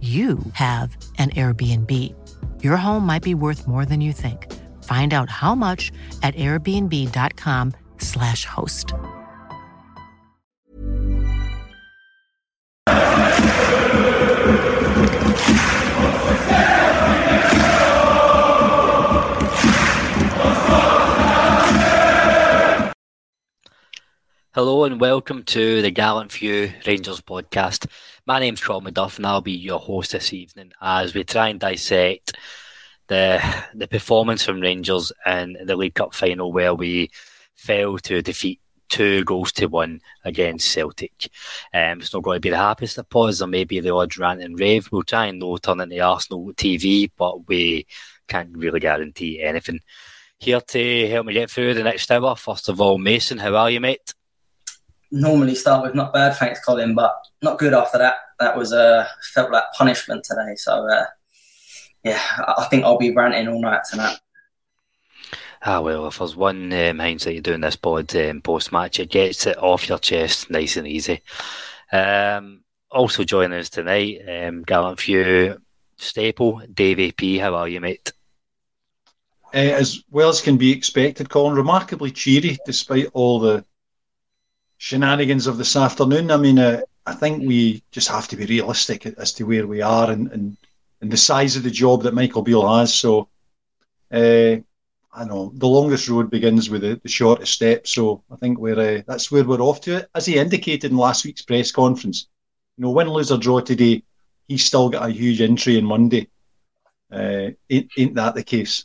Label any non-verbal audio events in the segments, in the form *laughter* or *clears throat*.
you have an Airbnb. Your home might be worth more than you think. Find out how much at airbnb.com/slash host. Hello and welcome to the Gallant Few Rangers podcast. My name's Carl McDuff and I'll be your host this evening as we try and dissect the the performance from Rangers in the League Cup final where we failed to defeat two goals to one against Celtic. Um, it's not going to be the happiest of pause. There may be the odd rant and rave. We'll try and no turn into Arsenal TV, but we can't really guarantee anything. Here to help me get through the next hour, first of all, Mason, how are you, mate? Normally start with not bad, thanks, Colin, but not good after that. That was uh, felt like punishment today. So uh, yeah, I think I'll be ranting all night tonight. Ah well, if there's one um, hindsight you're doing this pod um, post match, it gets it off your chest nice and easy. Um, also joining us tonight, um, gallant few staple, Davie B. How are you, mate? Uh, as well as can be expected, Colin, remarkably cheery despite all the shenanigans of this afternoon. I mean, uh, I think we just have to be realistic as to where we are and, and, and the size of the job that Michael Beale has. So, uh, I know the longest road begins with the, the shortest step. So I think we're uh, that's where we're off to. As he indicated in last week's press conference, you know, win, lose or draw today, he's still got a huge entry in Monday. Uh, ain't, ain't that the case?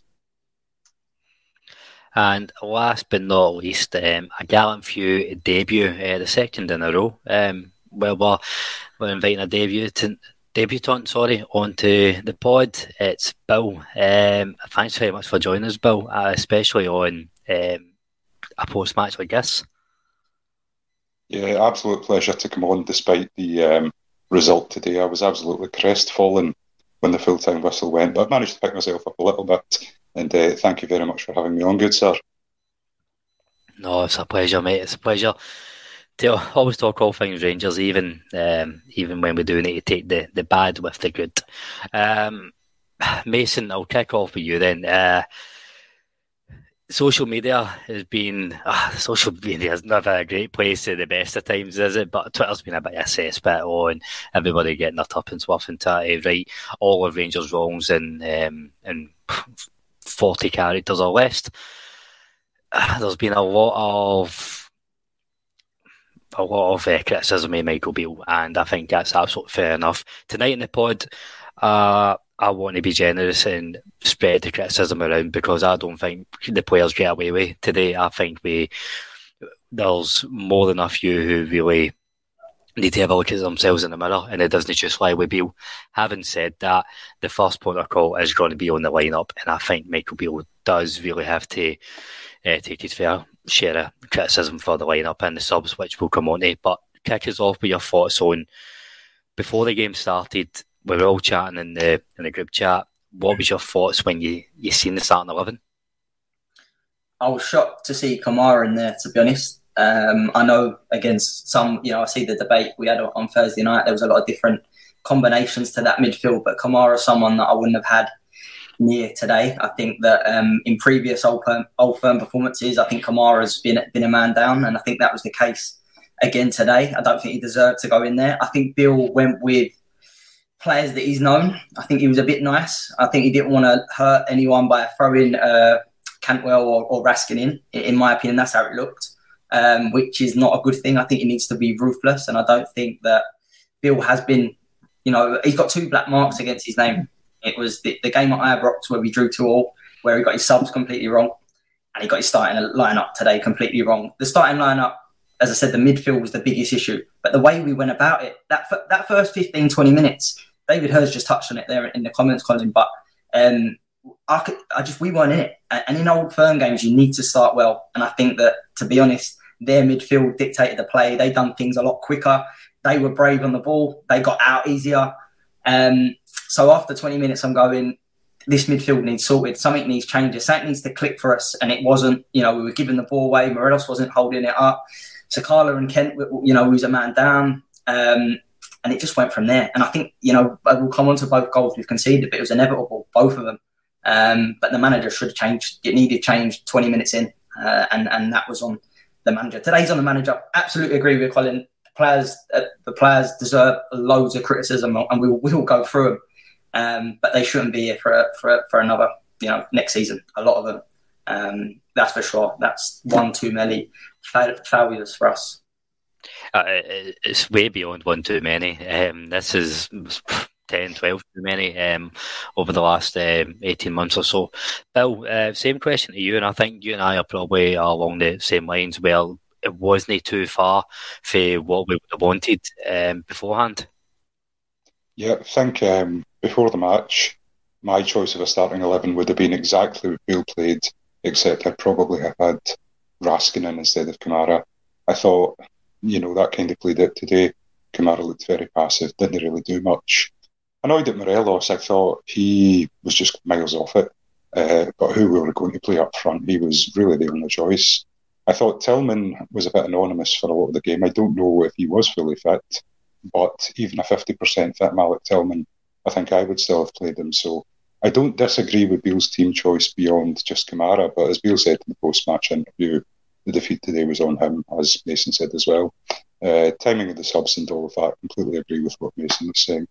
And last but not least, um, a gallant few debut, uh, the second in a row. Um, well, we're, we're inviting a debutant, debutant, sorry, onto the pod. It's Bill. Um, thanks very much for joining us, Bill, uh, especially on um, a post match like this. Yeah, absolute pleasure to come on despite the um, result today. I was absolutely crestfallen when the full time whistle went, but I managed to pick myself up a little bit and uh, thank you very much for having me on, good sir. No, it's a pleasure, mate. It's a pleasure to *laughs* always talk all things Rangers, even um, even when we do need to take the, the bad with the good. Um, *sighs* Mason, I'll kick off with you then. Uh, social media has been uh, *sighs* social media is never a great place at the best of times, is it? But Twitter's been a bit of a cesspit on everybody getting their tuppence worth and to right all of Rangers wrongs and um, and 40 characters or less. There's been a lot of a lot of uh, criticism of Michael Beale, and I think that's absolutely fair enough. Tonight in the pod, uh, I want to be generous and spread the criticism around because I don't think the players get away with today. I think we there's more than a few who really need to have a look at themselves in the mirror and it doesn't just lie with Beale. Having said that, the first point of call is going to be on the lineup, and I think Michael Beale does really have to uh, take his fair share of criticism for the lineup and the subs, which will come on to. But kick us off with your thoughts on before the game started. we were all chatting in the in the group chat. What was your thoughts when you you seen the starting eleven? I was shocked to see Kamara in there. To be honest, um, I know against some, you know, I see the debate we had on Thursday night. There was a lot of different combinations to that midfield, but Kamara, is someone that I wouldn't have had near today. I think that um, in previous old firm, old firm performances, I think Kamara's been been a man down, and I think that was the case again today. I don't think he deserved to go in there. I think Beale went with players that he's known. I think he was a bit nice. I think he didn't want to hurt anyone by throwing uh, Cantwell or, or, Raskin in. In my opinion, that's how it looked, um, which is not a good thing. I think he needs to be ruthless, and I don't think that Beale has been. You know, he's got two black marks against his name. It was the, the game at Ibrox where we drew two all, where he got his subs completely wrong, and he got his starting lineup today completely wrong. The starting lineup as I said, the midfield was the biggest issue. But the way we went about it, that that first 15, 20 minutes, David Hurst just touched on it there in the comments, Colin. But um, I, could, I just we weren't in it. And in old firm games, you need to start well. And I think that to be honest, their midfield dictated the play. They done things a lot quicker. They were brave on the ball. They got out easier. Um, so after 20 minutes, I'm going. This midfield needs sorted. Something needs changes. Something needs to click for us. And it wasn't. You know, we were giving the ball away. Morelos wasn't holding it up. Sakala and Kent, you know, was a man down. Um, and it just went from there. And I think, you know, we'll come on to both goals we've conceded, but it was inevitable, both of them. Um, but the manager should have changed. It needed change 20 minutes in, uh, and and that was on the manager. Today's on the manager. Absolutely agree with Colin. The players, uh, the players deserve loads of criticism, and we will, we will go through them. Um, but they shouldn't be here for for for another, you know, next season. A lot of them. Um, that's for sure. That's one too many failures for us. Uh, it's way beyond one too many. Um, this is 10, 12 too many um, over the last um, 18 months or so. Bill, uh, same question to you, and I think you and I are probably along the same lines. Well, it wasn't too far for what we would have wanted um, beforehand. Yeah, I think um, before the match, my choice of a starting 11 would have been exactly what Beale played, except I'd probably have had Raskin in instead of Kamara. I thought, you know, that kind of played out today. Kamara looked very passive, didn't really do much. Annoyed at Morelos, I thought he was just miles off it. Uh, but who we were going to play up front, he was really the only choice. I thought Tillman was a bit anonymous for a lot of the game. I don't know if he was fully fit, but even a 50% fit Malik Tillman, I think I would still have played him. So I don't disagree with Beale's team choice beyond just Kamara, but as Beale said in the post match interview, the defeat today was on him, as Mason said as well. Uh, timing of the subs and all of that, completely agree with what Mason was saying.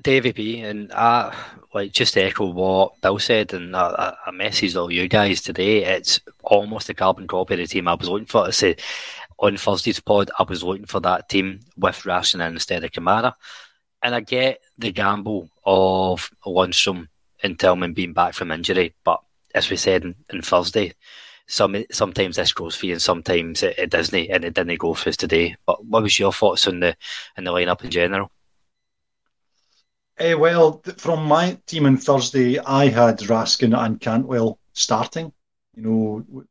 Davy B, and I like just to echo what Bill said, and I, I messaged all you guys today. It's almost a carbon copy of the team I was looking for. I said on Thursday's pod, I was looking for that team with Raskin instead of Kamara, and I get the gamble of Lundstram and Tillman being back from injury, but as we said in Thursday, some sometimes this goes for you and sometimes it, it doesn't, and it didn't go for us today. But what was your thoughts on the in the lineup in general? Uh, well, from my team on Thursday, I had Raskin and Cantwell starting. You know,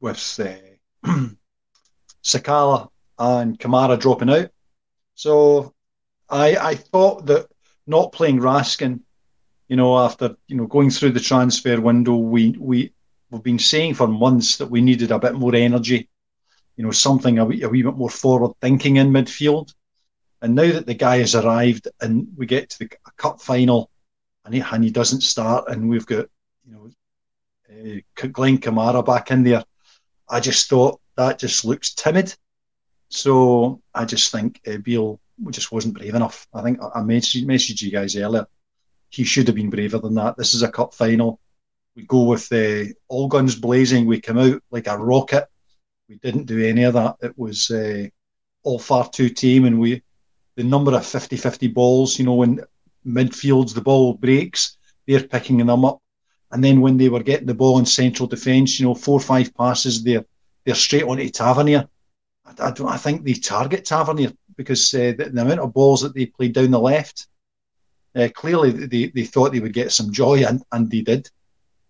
with uh, *clears throat* Sakala and Kamara dropping out. So I I thought that not playing Raskin you know, after you know going through the transfer window, we we we've been saying for months that we needed a bit more energy, you know, something a wee, a wee bit more forward thinking in midfield. And now that the guy has arrived and we get to the cup final, and he, and he doesn't start, and we've got you know uh, Glenn Kamara back in there, I just thought that just looks timid. So I just think uh, Beale just wasn't brave enough. I think I messaged, messaged you guys earlier he should have been braver than that. This is a cup final. We go with the all guns blazing. We come out like a rocket. We didn't do any of that. It was uh, all far too team, and we the number of 50-50 balls. You know, when midfields the ball breaks, they're picking them up, and then when they were getting the ball in central defence, you know, four or five passes, they're they're straight onto Tavernier. I, I don't. I think they target Tavernier because uh, the, the amount of balls that they played down the left uh, clearly, they, they thought they would get some joy, and, and they did.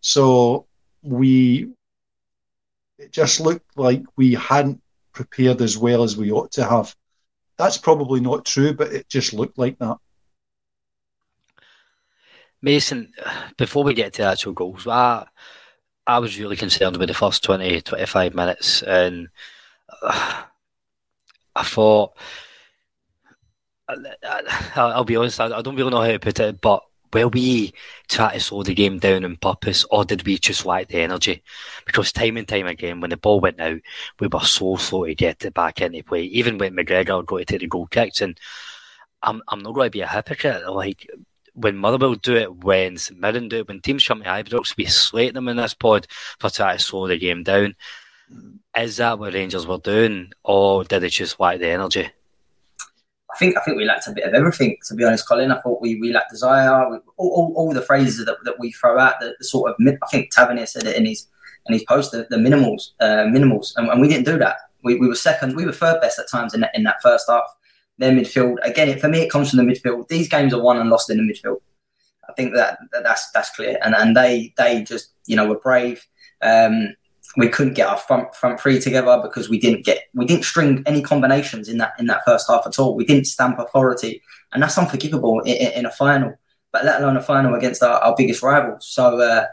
So we, it just looked like we hadn't prepared as well as we ought to have. That's probably not true, but it just looked like that. Mason, before we get to actual goals, I, I was really concerned with the first 20, 25 minutes, and uh, *sighs* I thought, I, will be honest, I, I, don't really know how to put it, but will we try to slow the game down on purpose, or did we just lack the energy? Because time and time again, when the ball went out, we were so slow to get it back into play. Even when McGregor got to take the goal kicks, and I'm I'm not going to be a hypocrite. Like when Motherwell do it, when St Mirren do it, when teams come to Ibrox, we slate them in this pod for trying to slow the game down. Is that what Rangers were doing, or did they just lack the energy? I think I think we lacked a bit of everything. To be honest, Colin, I thought we, we lacked desire. We, all, all, all, the phrases that, that we throw out, the, the sort of I think Tavernier said it in his in his post, the, the minimals, uh, minimals, and, and, we didn't do that. We, we were second, we were third best at times in that, in that first half. Their midfield, again, it, for me, it comes from the midfield. These games are won and lost in the midfield. I think that, that that's that's clear, and and they they just you know were brave. Um, we couldn't get our front front three together because we didn't get we didn't string any combinations in that in that first half at all. We didn't stamp authority, and that's unforgivable in, in a final. But let alone a final against our, our biggest rivals. So uh,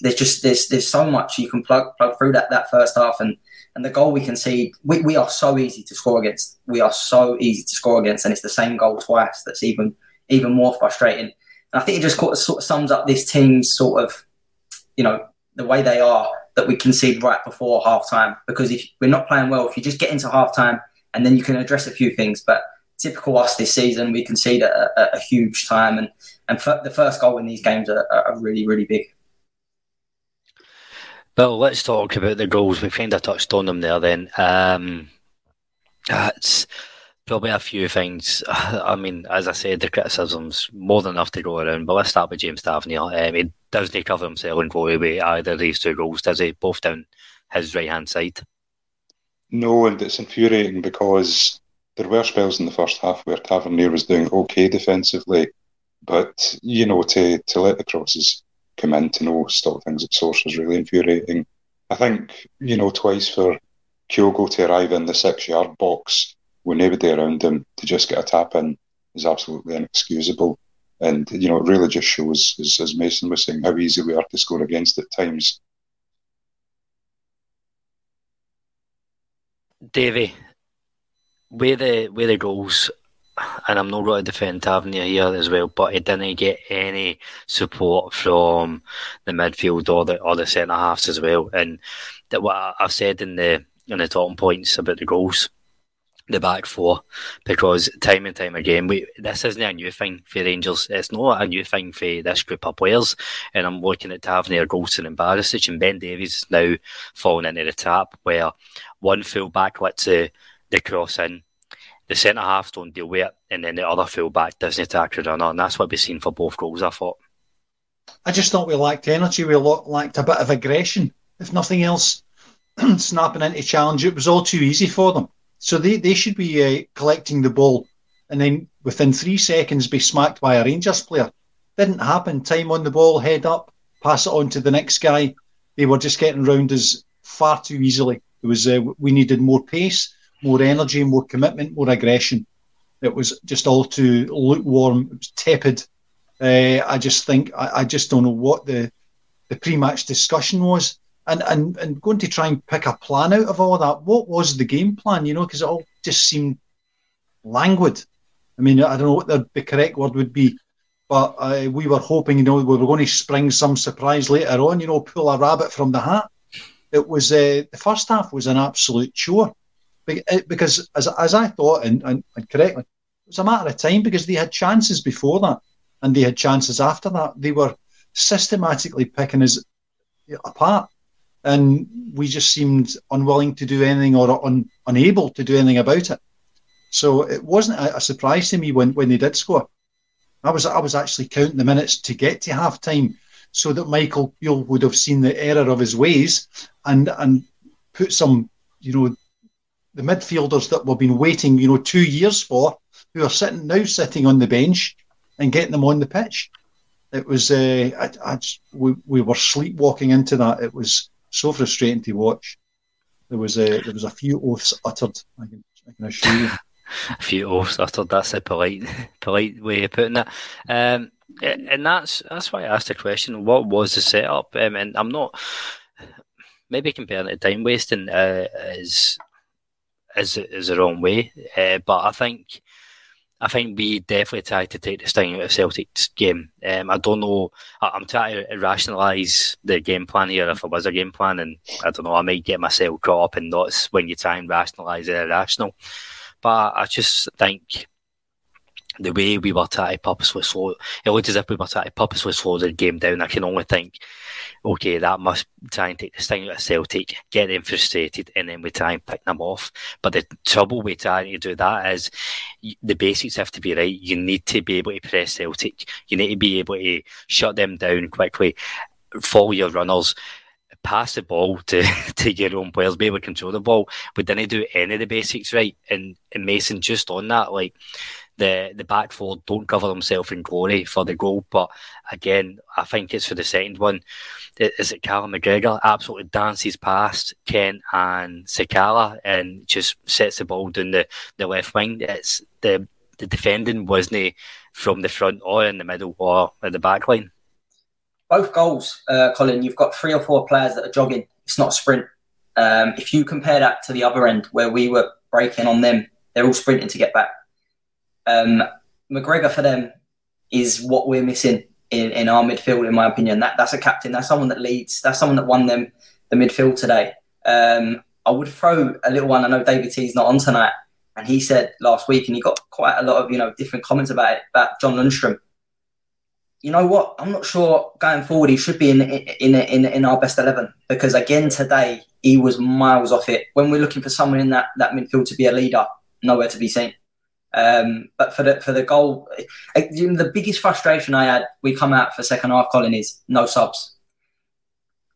there's just there's there's so much you can plug plug through that that first half, and and the goal we concede, we, we are so easy to score against. We are so easy to score against, and it's the same goal twice. That's even even more frustrating. And I think it just sort of sums up this team's sort of, you know, the way they are that we concede right before half time. Because if we're not playing well, if you just get into half time and then you can address a few things. But typical us this season, we concede at a, a huge time. And, and the first goal in these games are, are really, really big. Well, let's talk about the goals. We kind of touched on them there then. Um, probably a few things. *laughs* I mean, as I said, the criticism's more than enough to go around, but let's start with James Tavernier. Um, he doesn't cover himself in glory with either of these two goals, does he? Both down his right hand side. No, and it's infuriating because there were spells in the first half where Tavernier was doing okay defensively, but, you know, to, to let the crosses come in to know stop things at source was really infuriating. I think, you know, twice for Kyogo to arrive in the six yard box with nobody around him to just get a tap in is absolutely inexcusable. And, you know, it really just shows, as, as Mason was saying, how easy we are to score against at times. Davy, where the where the goals and I'm not going to defend Tavernier here as well, but he didn't get any support from the midfield or the or the centre halves as well. And that what I've said in the in the talking points about the goals, the back four, because time and time again, we this isn't a new thing for Rangers. It's not a new thing for this group of players. And I'm looking at Tavernier, Goldson, and Barisic, and Ben Davies now falling into the trap where one full back lets the, the cross in the centre halves don't deal with it, and then the other full back doesn't attack the runner, and that's what we've seen for both goals. I thought. I just thought we lacked energy. We lacked a bit of aggression, if nothing else. *clears throat* snapping into challenge, it was all too easy for them. So they, they should be uh, collecting the ball and then within three seconds be smacked by a Rangers player. Didn't happen. Time on the ball, head up, pass it on to the next guy. They were just getting round us far too easily. It was uh, we needed more pace more energy, more commitment, more aggression. It was just all too lukewarm. It was tepid. Uh, I just think I, I, just don't know what the the pre-match discussion was, and, and and going to try and pick a plan out of all that. What was the game plan? You know, because it all just seemed languid. I mean, I don't know what the, correct word would be, but uh, we were hoping, you know, we were going to spring some surprise later on. You know, pull a rabbit from the hat. It was uh, the first half was an absolute chore. Eh, because as, as I thought, and, and, and correctly, it was a matter of time because they had chances before that and they had chances after that. They were systematically picking us apart, and we just seemed unwilling to do anything or un, unable to do anything about it. So it wasn't a, a, surprise to me when, when they did score. I was I was actually counting the minutes to get to half time so that Michael Beale would have seen the error of his ways and and put some you know the midfielders that we've been waiting, you know, two years for, who are sitting now sitting on the bench and getting them on the pitch. It was, uh, I, I just, we, we were sleepwalking into that. It was so frustrating to watch. There was a there was a few oaths uttered. I can, I can assure you. *laughs* a few oaths uttered. That's a polite, *laughs* polite way of putting it. Um, and that's that's why I asked the question: What was the setup? Um, and I'm not maybe comparing it to time wasting uh, is is is the wrong way, uh, but I think I think we definitely tried to take the sting out of Celtic's game. Um, I don't know. I, am trying to rationalise the game plan here. If it was a game plan, and I don't know, I might get myself caught up in knots when you try and rationalise it irrational. But I just think the way we were trying to purposely slow, it looked as if we were trying to purposely slow the game down. I can only think, okay, that must try and take the sting out of Celtic, get them frustrated, and then we try and pick them off. But the trouble with trying to do that is the basics have to be right. You need to be able to press Celtic. You need to be able to shut them down quickly, follow your runners pass the ball to, *laughs* to your own players, be able to control the ball. We didn't do any of the basics right. And, and Mason just on that, like the the back four don't cover themselves in glory for the goal. But again, I think it's for the second one. Is it Callum McGregor absolutely dances past Kent and Sakala and just sets the ball down the, the left wing. It's the the defending wasn't from the front or in the middle or at the back line. Both goals, uh, Colin. You've got three or four players that are jogging. It's not a sprint. Um, if you compare that to the other end where we were breaking on them, they're all sprinting to get back um, McGregor for them is what we're missing in, in our midfield, in my opinion. That that's a captain. That's someone that leads. That's someone that won them the midfield today. Um, I would throw a little one. I know David T's not on tonight, and he said last week, and he got quite a lot of you know different comments about it about John Lundstram. You know what? I'm not sure going forward he should be in in in in our best eleven because again today he was miles off it. When we're looking for someone in that that midfield to be a leader, nowhere to be seen. Um, but for the for the goal, the biggest frustration I had, we come out for second half, Colin, is no subs.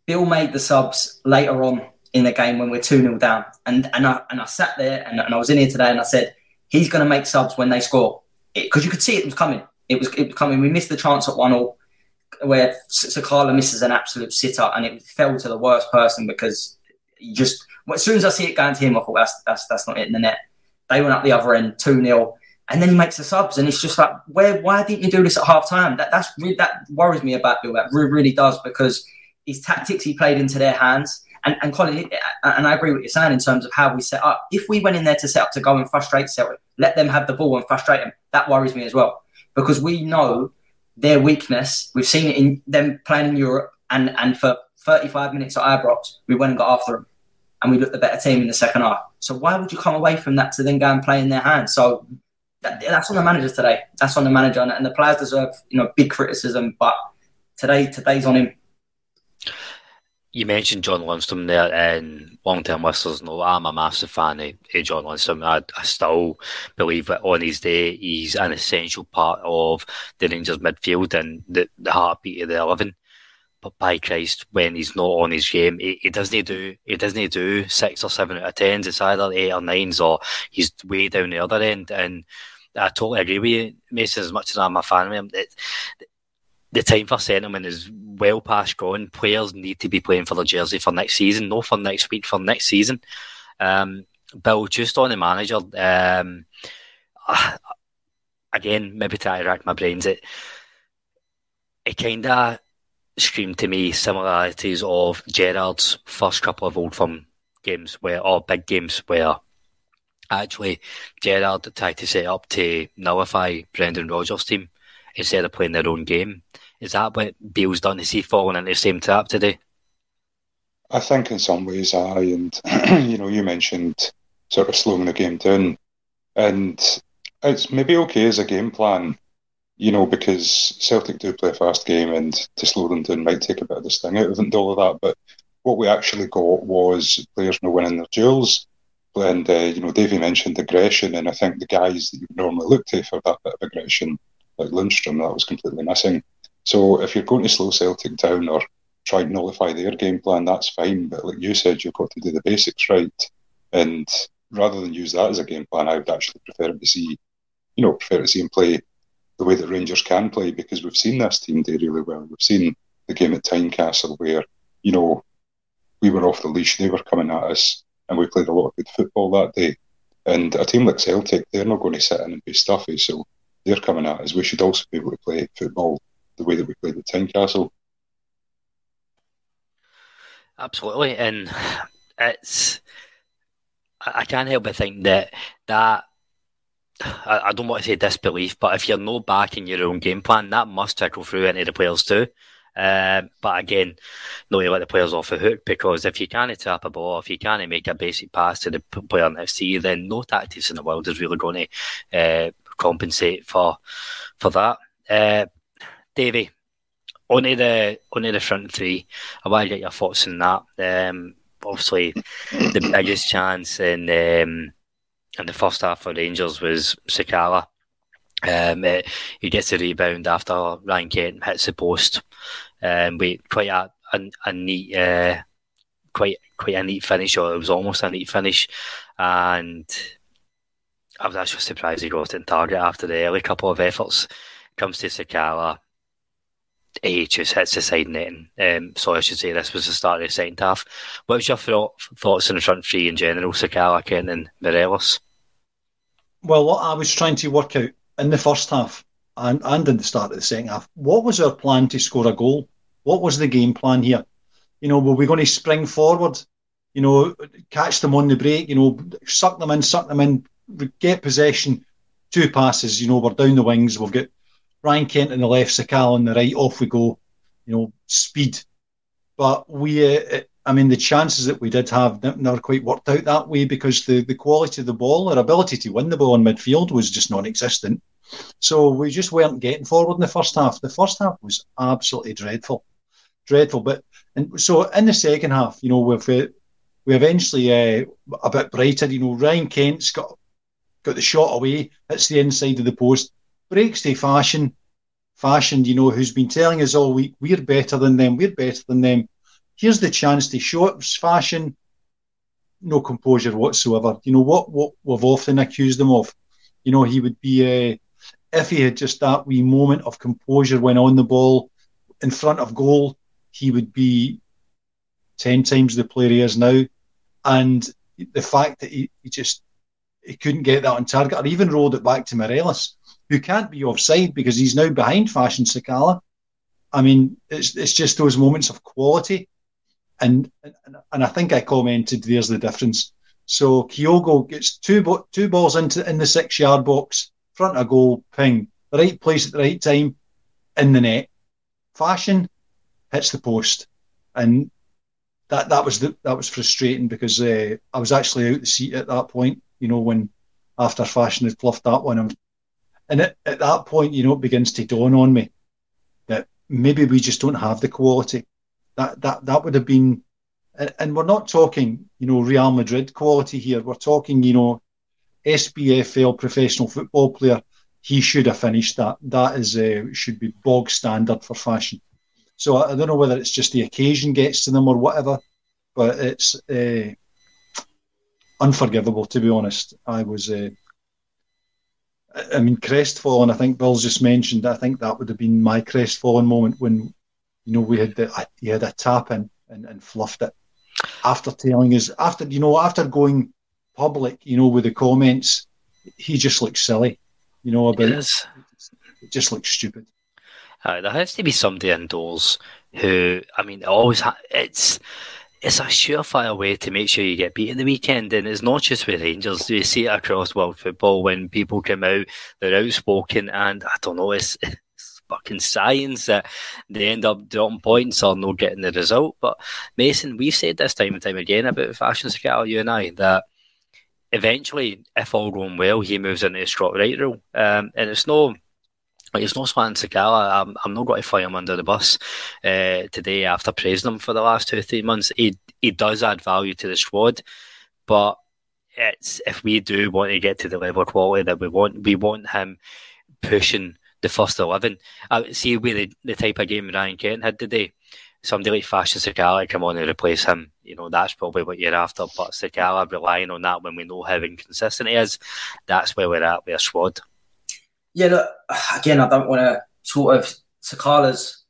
Beale made the subs later on in the game when we're 2 0 down. And and I, and I sat there and, and I was in here today and I said, he's going to make subs when they score. Because you could see it was coming. It was, it was coming. We missed the chance at 1 0 where Sakala misses an absolute sitter and it fell to the worst person because just, as soon as I see it going to him, I thought that's, that's, that's not it in the net. They went up the other end, 2 0. And then he makes the subs, and it's just like, where? Why didn't you do this at half time? That that's that worries me about Beale. That really, really does because his tactics he played into their hands. And, and Colin, and I agree with you're saying in terms of how we set up. If we went in there to set up to go and frustrate Celtic, let them have the ball and frustrate them, that worries me as well. Because we know their weakness. We've seen it in them playing in Europe, and, and for 35 minutes at Ibrox, we went and got after them and we looked the better team in the second half. So why would you come away from that to then go and play in their hands? So that, that's on the manager today. That's on the manager, and, and the players deserve you know big criticism. But today, today's on him. You mentioned John Lundstram there, and long-term listeners know I'm a massive fan of, of John Lundstram. I, I, still believe that on his day, he's an essential part of the Rangers midfield and the, the heartbeat of the eleven by Christ, when he's not on his game, he, he doesn't do he doesn't do six or seven out of tens. It's either eight or nines, or he's way down the other end. And I totally agree with you, Mason. As much as I'm a fan of him, it, the time for settlement is well past gone. Players need to be playing for the jersey for next season, no for next week, for next season. Um, Bill, just on the manager, um, *sighs* again, maybe to rack my brains, it it kind of screamed to me similarities of Gerrard's first couple of Old Firm games, where or big games where actually Gerrard tried to set up to nullify Brendan Rodgers' team instead of playing their own game. Is that what Beale's done? Is he fallen into the same trap today? I think in some ways, I and *clears throat* you know, you mentioned sort of slowing the game down, and it's maybe okay as a game plan you know, because Celtic do play a fast game and to slow them down might take a bit of the sting out of it and all of that. But what we actually got was players not winning their duels. And, uh, you know, Davey mentioned aggression, and I think the guys that you normally look to for that bit of aggression, like Lundstram, that was completely missing. So if you're going to slow Celtic down or try and nullify their game plan, that's fine. But like you said, you've got to do the basics right. And rather than use that as a game plan, I would actually prefer to see, you know, prefer to see him play the way that Rangers can play because we've seen this team do really well. We've seen the game at Tynecastle where, you know, we were off the leash, they were coming at us, and we played a lot of good football that day. And a team like Celtic, they're not going to sit in and be stuffy, so they're coming at us. We should also be able to play football the way that we played at Tynecastle. Absolutely, and it's I can't help but think that that I, I, don't want to say disbelief, but if you're not backing your own game plan, that must trickle through into the players too. Um, but again, no, you let the players off the hook because if you can't tap a ball, if you can't make a basic pass to the player next to you, then no tactics in the world is really going to uh, compensate for for that. Uh, Davey, onto the onto the front three. I want to get your thoughts on that. Um, obviously, the biggest chance in um, in the first half for Rangers was Sakala. Um, it, he gets a rebound after Ryan Kent hits the post. Um, we quite a, a, a neat, uh, quite quite a neat finish, or it was almost a neat finish, and I was actually surprised he got in target after the early couple of efforts. Comes to Sakala, he just hits the side net. Um, so I should say this was the start of the second half. What was your thoughts on the front three in general, Sakala, Kent, and Morelos? Well, what I was trying to work out in the first half and, and in the start of the second half, what was our plan to score a goal? What was the game plan here? You know, were we going to spring forward? You know, catch them on the break, you know, suck them in, suck them in, get possession, two passes, you know, we're down the wings, we've got Ryan Kent on the left, Sakal on the right, off we go, you know, speed. But we, uh, I mean, the chances that we did have never quite worked out that way because the, the quality of the ball, our ability to win the ball in midfield was just non existent. So we just weren't getting forward in the first half. The first half was absolutely dreadful, dreadful. But and so in the second half, you know, we've uh, we eventually uh, a bit brighter. You know, Ryan Kent's got got the shot away, hits the inside of the post, breaks to Fashion, Fashion. You know, who's been telling us all week we're better than them, we're better than them. Here's the chance to show it Fashion. No composure whatsoever. You know what? What we've often accused him of. You know, he would be. Uh, if he had just that wee moment of composure when on the ball in front of goal, he would be 10 times the player he is now. And the fact that he, he just he couldn't get that on target or even rolled it back to Morelos, who can't be offside because he's now behind Fashion Sakala. I mean, it's, it's just those moments of quality. And, and I think I commented there's the difference. So Kyogo gets two two balls into in the six yard box front of goal, ping, the right place at the right time, in the net. Fashion hits the post, and that that was the, that was frustrating because uh, I was actually out the seat at that point. You know when after Fashion had fluffed that one, and at, at that point, you know, it begins to dawn on me that maybe we just don't have the quality. That that that would have been, and, we're not talking, you know, Real Madrid quality here. We're talking, you know, SPFL professional football player, he should have finished that. That is uh, should be bog standard for Fashion. So I, I, don't know whether it's just the occasion gets to them or whatever, but it's uh, unforgivable to be honest. I was, uh, I mean, crestfallen. I think Bill's just mentioned. I think that would have been my crestfallen moment when, you know, we had the, he had a tap in and, and fluffed it after telling us after you know after going public, you know, with the comments, he just looks silly, you know, about it. It just looks stupid. Uh, there has to be somebody indoors who, I mean, it always ha- it's it's a surefire way to make sure you get beat in the weekend, and it's not just with Rangers. You see it across world football when people come out, they're outspoken, and I don't know, it's, it's fucking science that they end up dropping points or not getting the result. But Mason, we've said this time and time again about Fashion Sakala, you and I, that eventually, if all going well, he moves into the Scott Wright role. Um, and it's no it's not Swan Sakala. I'm, I'm not going to fly him under the bus uh, today after praising him for the last two or three months. He he does add value to the squad, but it's if we do want to get to the level of quality that we want, we want him pushing the first eleven. I see with the, the type of game Ryan Kent had today somebody like Fashion Sakala come on and replace him, you know, that's probably what you're after. But Sakala relying on that when we know how inconsistent he is, that's where we're at with a squad. Yeah, look, again, I don't want to sort of Sakala's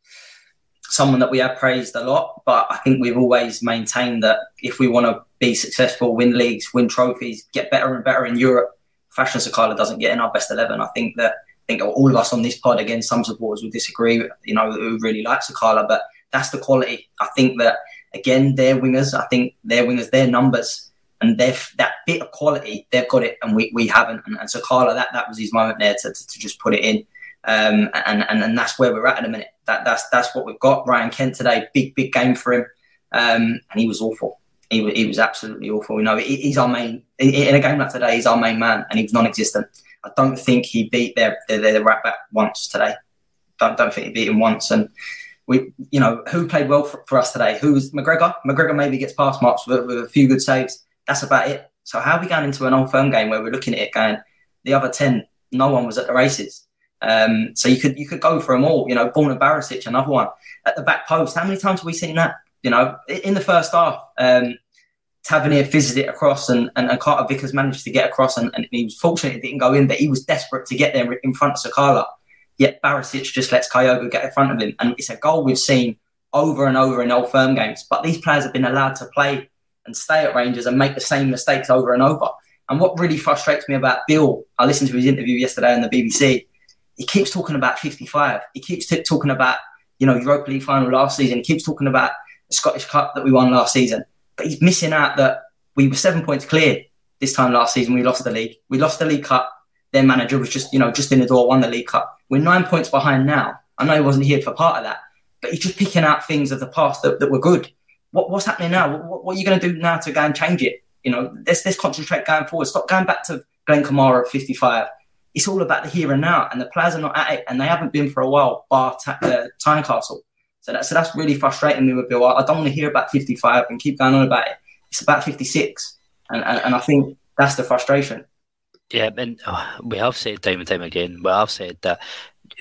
someone that we have praised a lot, but I think we've always maintained that if we want to be successful, win leagues, win trophies, get better and better in Europe, Fashion Sakala doesn't get in our best eleven. I think that think all of us on this pod, again, some supporters will disagree, you know, who really like Sakala, but that's the quality. I think that again, their wingers, I think their wingers, their numbers and their that bit of quality, they've got it, and we, we haven't. And, and Sakala, that that was his moment there to, to, to just put it in. Um, and, and and that's where we're at in a minute. That that's that's what we've got. Ryan Kent today, big big game for him, um, and he was awful. He was, he was absolutely awful. You know, he's our main in a game like today. He's our main man, and he was non-existent. I don't think he beat their their, their right back once today. Don't don't think he beat him once. And we, you know, who played well for, for us today? Who's McGregor? McGregor maybe gets past marks with, with a few good saves. That's about it. So how are we going into an old firm game where we're looking at it going, the other ten, no one was at the races. Um, so you could you could go for them all. You know, Borna Barisic, another one at the back post. How many times have we seen that? You know, in the first half, um, Tavernier fizzed it across, and, and, and, Carter Vickers managed to get across, and, and, he was fortunate it didn't go in, but he was desperate to get there in front of Sakala. Yet Barisic just lets Kyogo get in front of him, and it's a goal we've seen over and over in old firm games. But these players have been allowed to play and stay at Rangers and make the same mistakes over and over. And what really frustrates me about Beale, I listened to his interview yesterday on the BBC he keeps talking about 55. He keeps t- talking about, you know, Europa League final last season. He keeps talking about the Scottish Cup that we won last season. But he's missing out that we were seven points clear this time last season. We lost the league. We lost the League Cup. Their manager was just, you know, just in the door, won the League Cup. We're nine points behind now. I know he wasn't here for part of that, but he's just picking out things of the past that, that were good. What, what's happening now? What, what, are you going to do now to go and change it? You know, let's, let's concentrate going forward. Stop going back to Glenn Kamara at 55 it's all about the here and now, and the players are not at it, and they haven't been for a while, bar t- uh, Tynecastle. So that's so that's really frustrating me with Beale. I, I don't want to hear about 55 and keep going on about it. It's about 56, and, and, and I think that's the frustration. Yeah, and uh, we have said time and time again, we have said that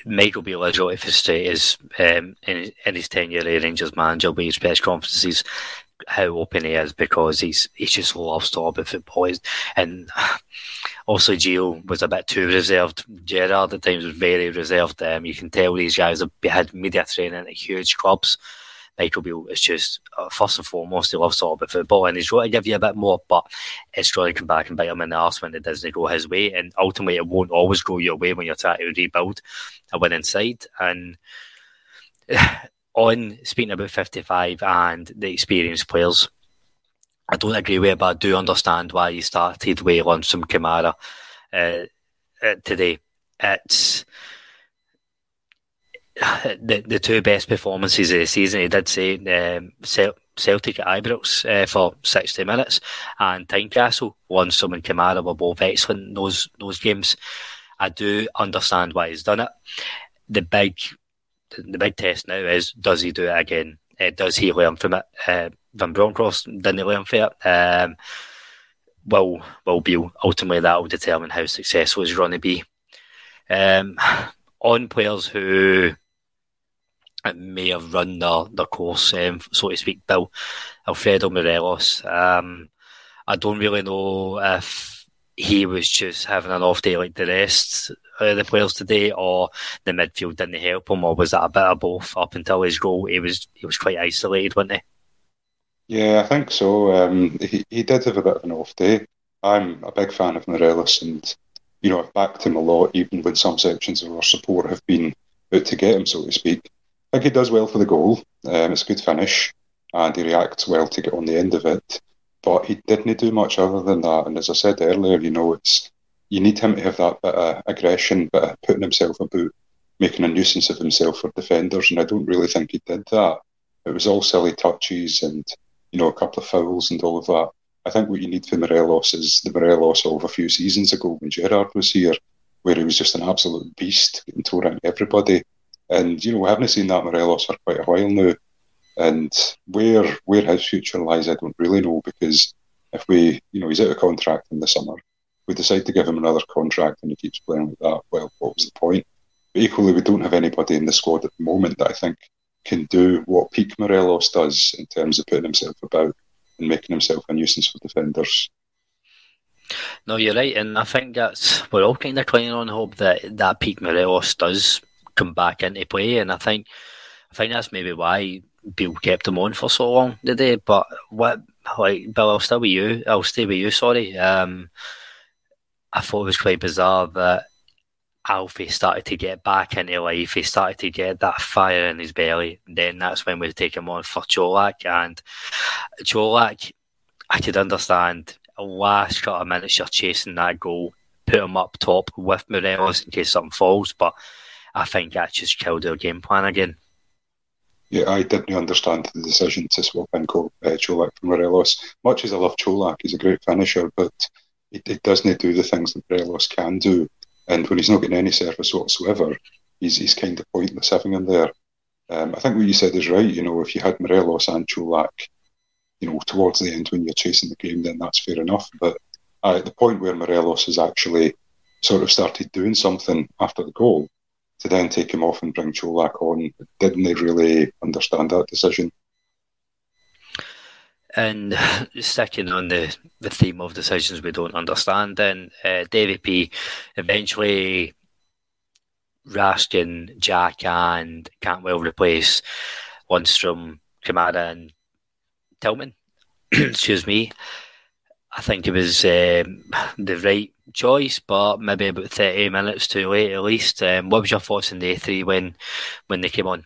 Michael Beale has really frustrated his, um, in, in his tenure as Rangers manager with his press conferences, how open he is because he's he's just loves to talk about football. And also Gio was a bit too reserved. Gerrard at times was very reserved. Um, you can tell these guys have had media training at huge clubs. Michael Beale is just uh, first and foremost he loves talk about football and he's going to give you a bit more, but it's going to come back and bite him in the arse when it doesn't go his way. And ultimately, it won't always go your way when you're trying to rebuild a winning side. And *sighs* on speaking about 55 and the experienced players, I don't agree with it, but I do understand why you started with some Kamara uh, uh, today. It's *sighs* the the two best performances of the season. He did say um, Celtic at Ibrox uh, for 60 minutes and Tynecastle, some and Kamara were both excellent in those, those games. I do understand why he's done it. The big the big test now is does he do it again? Uh, does he learn from it? Uh, Van Bronckhorst didn't learn from it. Um, will will ultimately that will determine how successful he's going to be. Um, on players who may have run their, their course, um, so to speak, Bill Alfredo Morelos. Um, I don't really know if he was just having an off day like the rest the players today, or the midfield didn't help him, or was that a bit of both? Up until his goal, he was he was quite isolated, wasn't he? Yeah, I think so. Um, he he did have a bit of an off day. I'm a big fan of Morelos, and you know I've backed him a lot, even when some sections of our support have been out to get him, so to speak. I think he does well for the goal. Um, it's a good finish, and he reacts well to get on the end of it. But he didn't do much other than that. And as I said earlier, you know, it's you need him to have that bit of aggression, bit of putting himself about, making a nuisance of himself for defenders, and I don't really think he did that. It was all silly touches and you know a couple of fouls and all of that. I think what you need for Morelos is the Morelos of a few seasons ago when Gerrard was here, where he was just an absolute beast, getting tore at everybody. And you know we haven't seen that Morelos for quite a while now. And where where his future lies, I don't really know because if we, you know, he's out of contract in the summer we decide to give him another contract and he keeps playing like that, well, what was the point? But equally, we don't have anybody in the squad at the moment that I think can do what Peak Morelos does in terms of putting himself about and making himself a nuisance for defenders. No, you're right, and I think that's we're all kind of clinging on hope that that Peak Morelos does come back into play, and I think I think that's maybe why Beale kept him on for so long today. But what, like, Bill, I'll still with you. I'll stay with you. Sorry. Um, I thought it was quite bizarre that Alfie started to get back into life. He started to get that fire in his belly. Then that's when we take him on for Colak. And Colak, I could understand a last couple of minutes you're chasing that goal, put him up top with Morelos in case something falls. But I think that just killed their game plan again. Yeah, I didn't understand the decision to swap in uh, Colak for Morelos. Much as I love Colak, he's a great finisher, but he, he doesn't do the things that Morelos can do. And when he's not getting any service whatsoever, he's, he's kind of pointless having him there. Um, I think what you said is right. You know, if you had Morelos and Colak, you know, towards the end when you're chasing the game, then that's fair enough. But uh, at the point where Morelos has actually sort of started doing something after the goal, to then take him off and bring Colak on, didn't they really understand that decision? And *sighs* sticking on the, the theme of decisions we don't understand, then uh, Davie B eventually Raskin, Jack, and Cantwell replace Lundstram, Kamara, and Tillman. *clears throat* Excuse me. I think it was um, the right choice, but maybe about 30 minutes too late at least. Um, what was your thoughts on day three when, when they came on?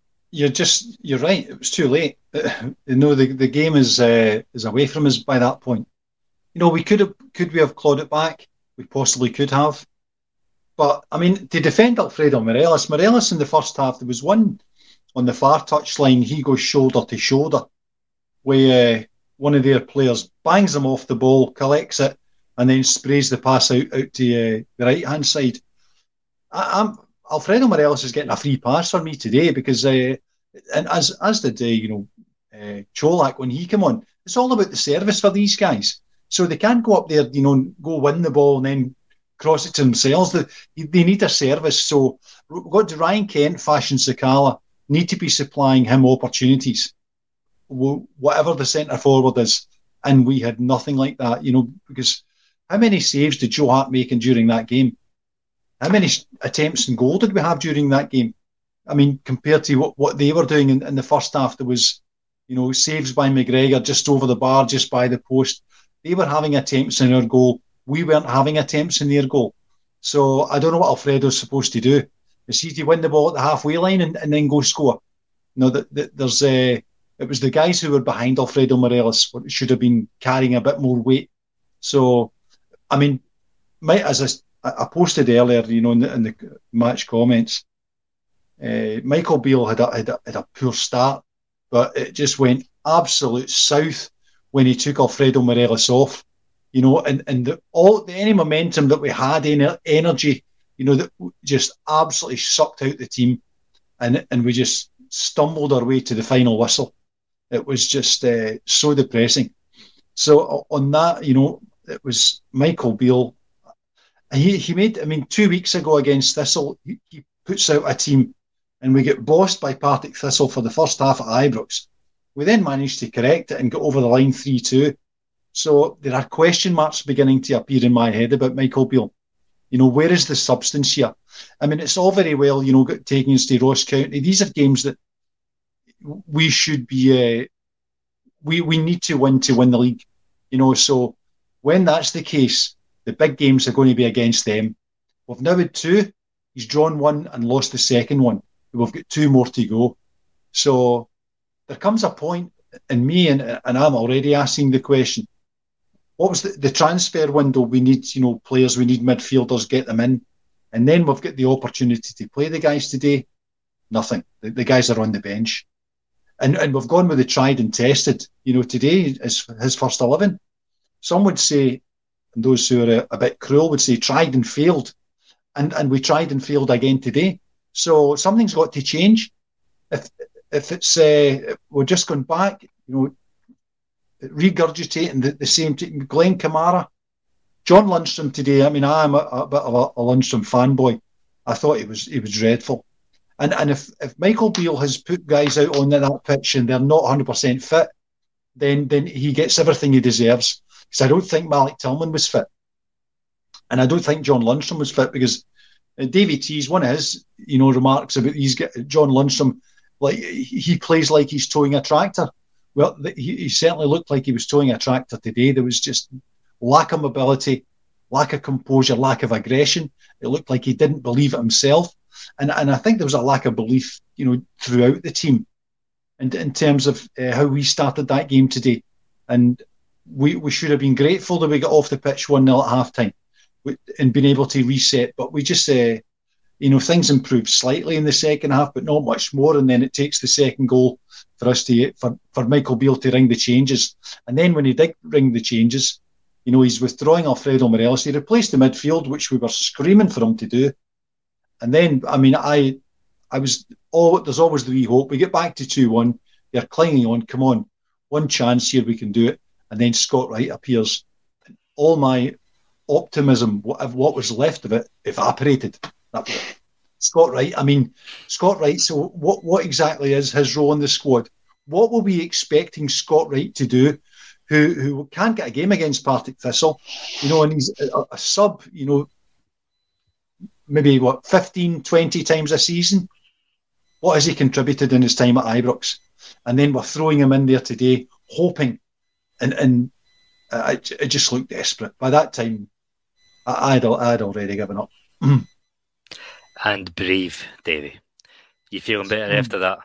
you're just you're right. It was too late. *laughs* you know the the game is uh, is away from us by that point. You know we could have could we have clawed it back? We possibly could have. But I mean, to defend Alfredo Morelos, Morelos in the first half, there was one on the far touchline. He goes shoulder to shoulder, where uh, one of their players bangs him off the ball, collects it, and then sprays the pass out out to uh, the right hand side. I, am Alfredo Morelos is getting a free pass for me today because, uh, and as as did uh, you know uh, Colak when he came on, it's all about the service for these guys. So they can't go up there, you know, go win the ball and then cross it to themselves. They, they need a service. So we've got Ryan Kent, Fashion Sakala, need to be supplying him opportunities, whatever the centre forward is. And we had nothing like that, you know, because how many saves did Joe Hart make during that game? How many attempts and goal did we have during that game? I mean, compared to what, what they were doing in, in the first half, there was, you know, saves by McGregor just over the bar, just by the post. They were having attempts in our goal. We weren't having attempts in their goal. So I don't know what Alfredo's supposed to do. Is he to win the ball at the halfway line and, and then go score? No, that, that there's a. it was the guys who were behind Alfredo Morelos should have been carrying a bit more weight. So, I mean, might as a I, posted earlier, you know, in the, in the match comments, uh, Michael Beale had a, had a, had a poor start, but it just went absolute south when he took Alfredo Morelos off. You know, and and the, all the any momentum that we had, any energy, you know, that just absolutely sucked out the team, and and we just stumbled our way to the final whistle. It was just uh, so depressing. So on that, you know, it was Michael Beale he, he made, I mean, two weeks ago against Thistle, he, he puts out a team and we get bossed by Partick Thistle for the first half at Ibrox. We then managed to correct it and get over the line 3 2. So there are question marks beginning to appear in my head about Michael Beale. You know, where is the substance here? I mean, it's all very well, you know, taking us to Ross County. These are games that we should be, uh, we, we need to win to win the league. You know, so when that's the case, the big games are going to be against them. We've now had two. He's drawn one and lost the second one. We've got two more to go. So there comes a point in me, and, and I'm already asking the question what was the, the transfer window? We need, you know, players, we need midfielders, get them in. And then we've got the opportunity to play the guys today. Nothing. The, the guys are on the bench. And, and we've gone with the tried and tested. You know, today is his first 11. Some would say, and those who are a, a bit cruel would say, tried and failed. And, and we tried and failed again today. So something's got to change. If, if it's, uh, we're just going back, you know, regurgitating the, the same. Glenn Kamara, John Lundstram today. I mean, I'm a, a bit of a, a Lundstram fanboy. I thought he was he was dreadful. And and if, if Michael Beale has put guys out on that pitch and they're not 100 percent fit, then then he gets everything he deserves. Because I don't think Malik Tillman was fit, and I don't think John Lundstram was fit because uh, Davy T's one of his you know remarks about these John Lundstram like he plays like he's towing a tractor. Well, he, he certainly looked like he was towing a tractor today. There was just lack of mobility, lack of composure, lack of aggression. It looked like he didn't believe it himself. And, and I think there was a lack of belief, you know, throughout the team and in terms of uh, how we started that game today. And we, we should have been grateful that we got off the pitch 1 0 at half time and been able to reset. But we just, uh, you know, things improved slightly in the second half, but not much more. And then it takes the second goal for us to for, for Michael Beale to ring the changes. And then when he did ring the changes, you know, he's withdrawing Alfredo Morelos. He replaced the midfield, which we were screaming for him to do. And then, I mean, I I was oh, there's always the wee hope. We get back to two one. They're clinging on. Come on, one chance here, we can do it. And then Scott Wright appears. All my optimism, what, what was left of it, evaporated. Scott Wright. I mean, Scott Wright. So, what what exactly is his role in the squad? What were we expecting Scott Wright to do? Who who can't get a game against Partick Thistle, you know, and he's a, a sub, you know, maybe what 15, 20 times a season. What has he contributed in his time at Ibrox? And then we're throwing him in there today, hoping, and and uh, it, it just looked desperate. By that time, I, I'd I'd already given up. and brave, Davy. You feeling better mm. after that?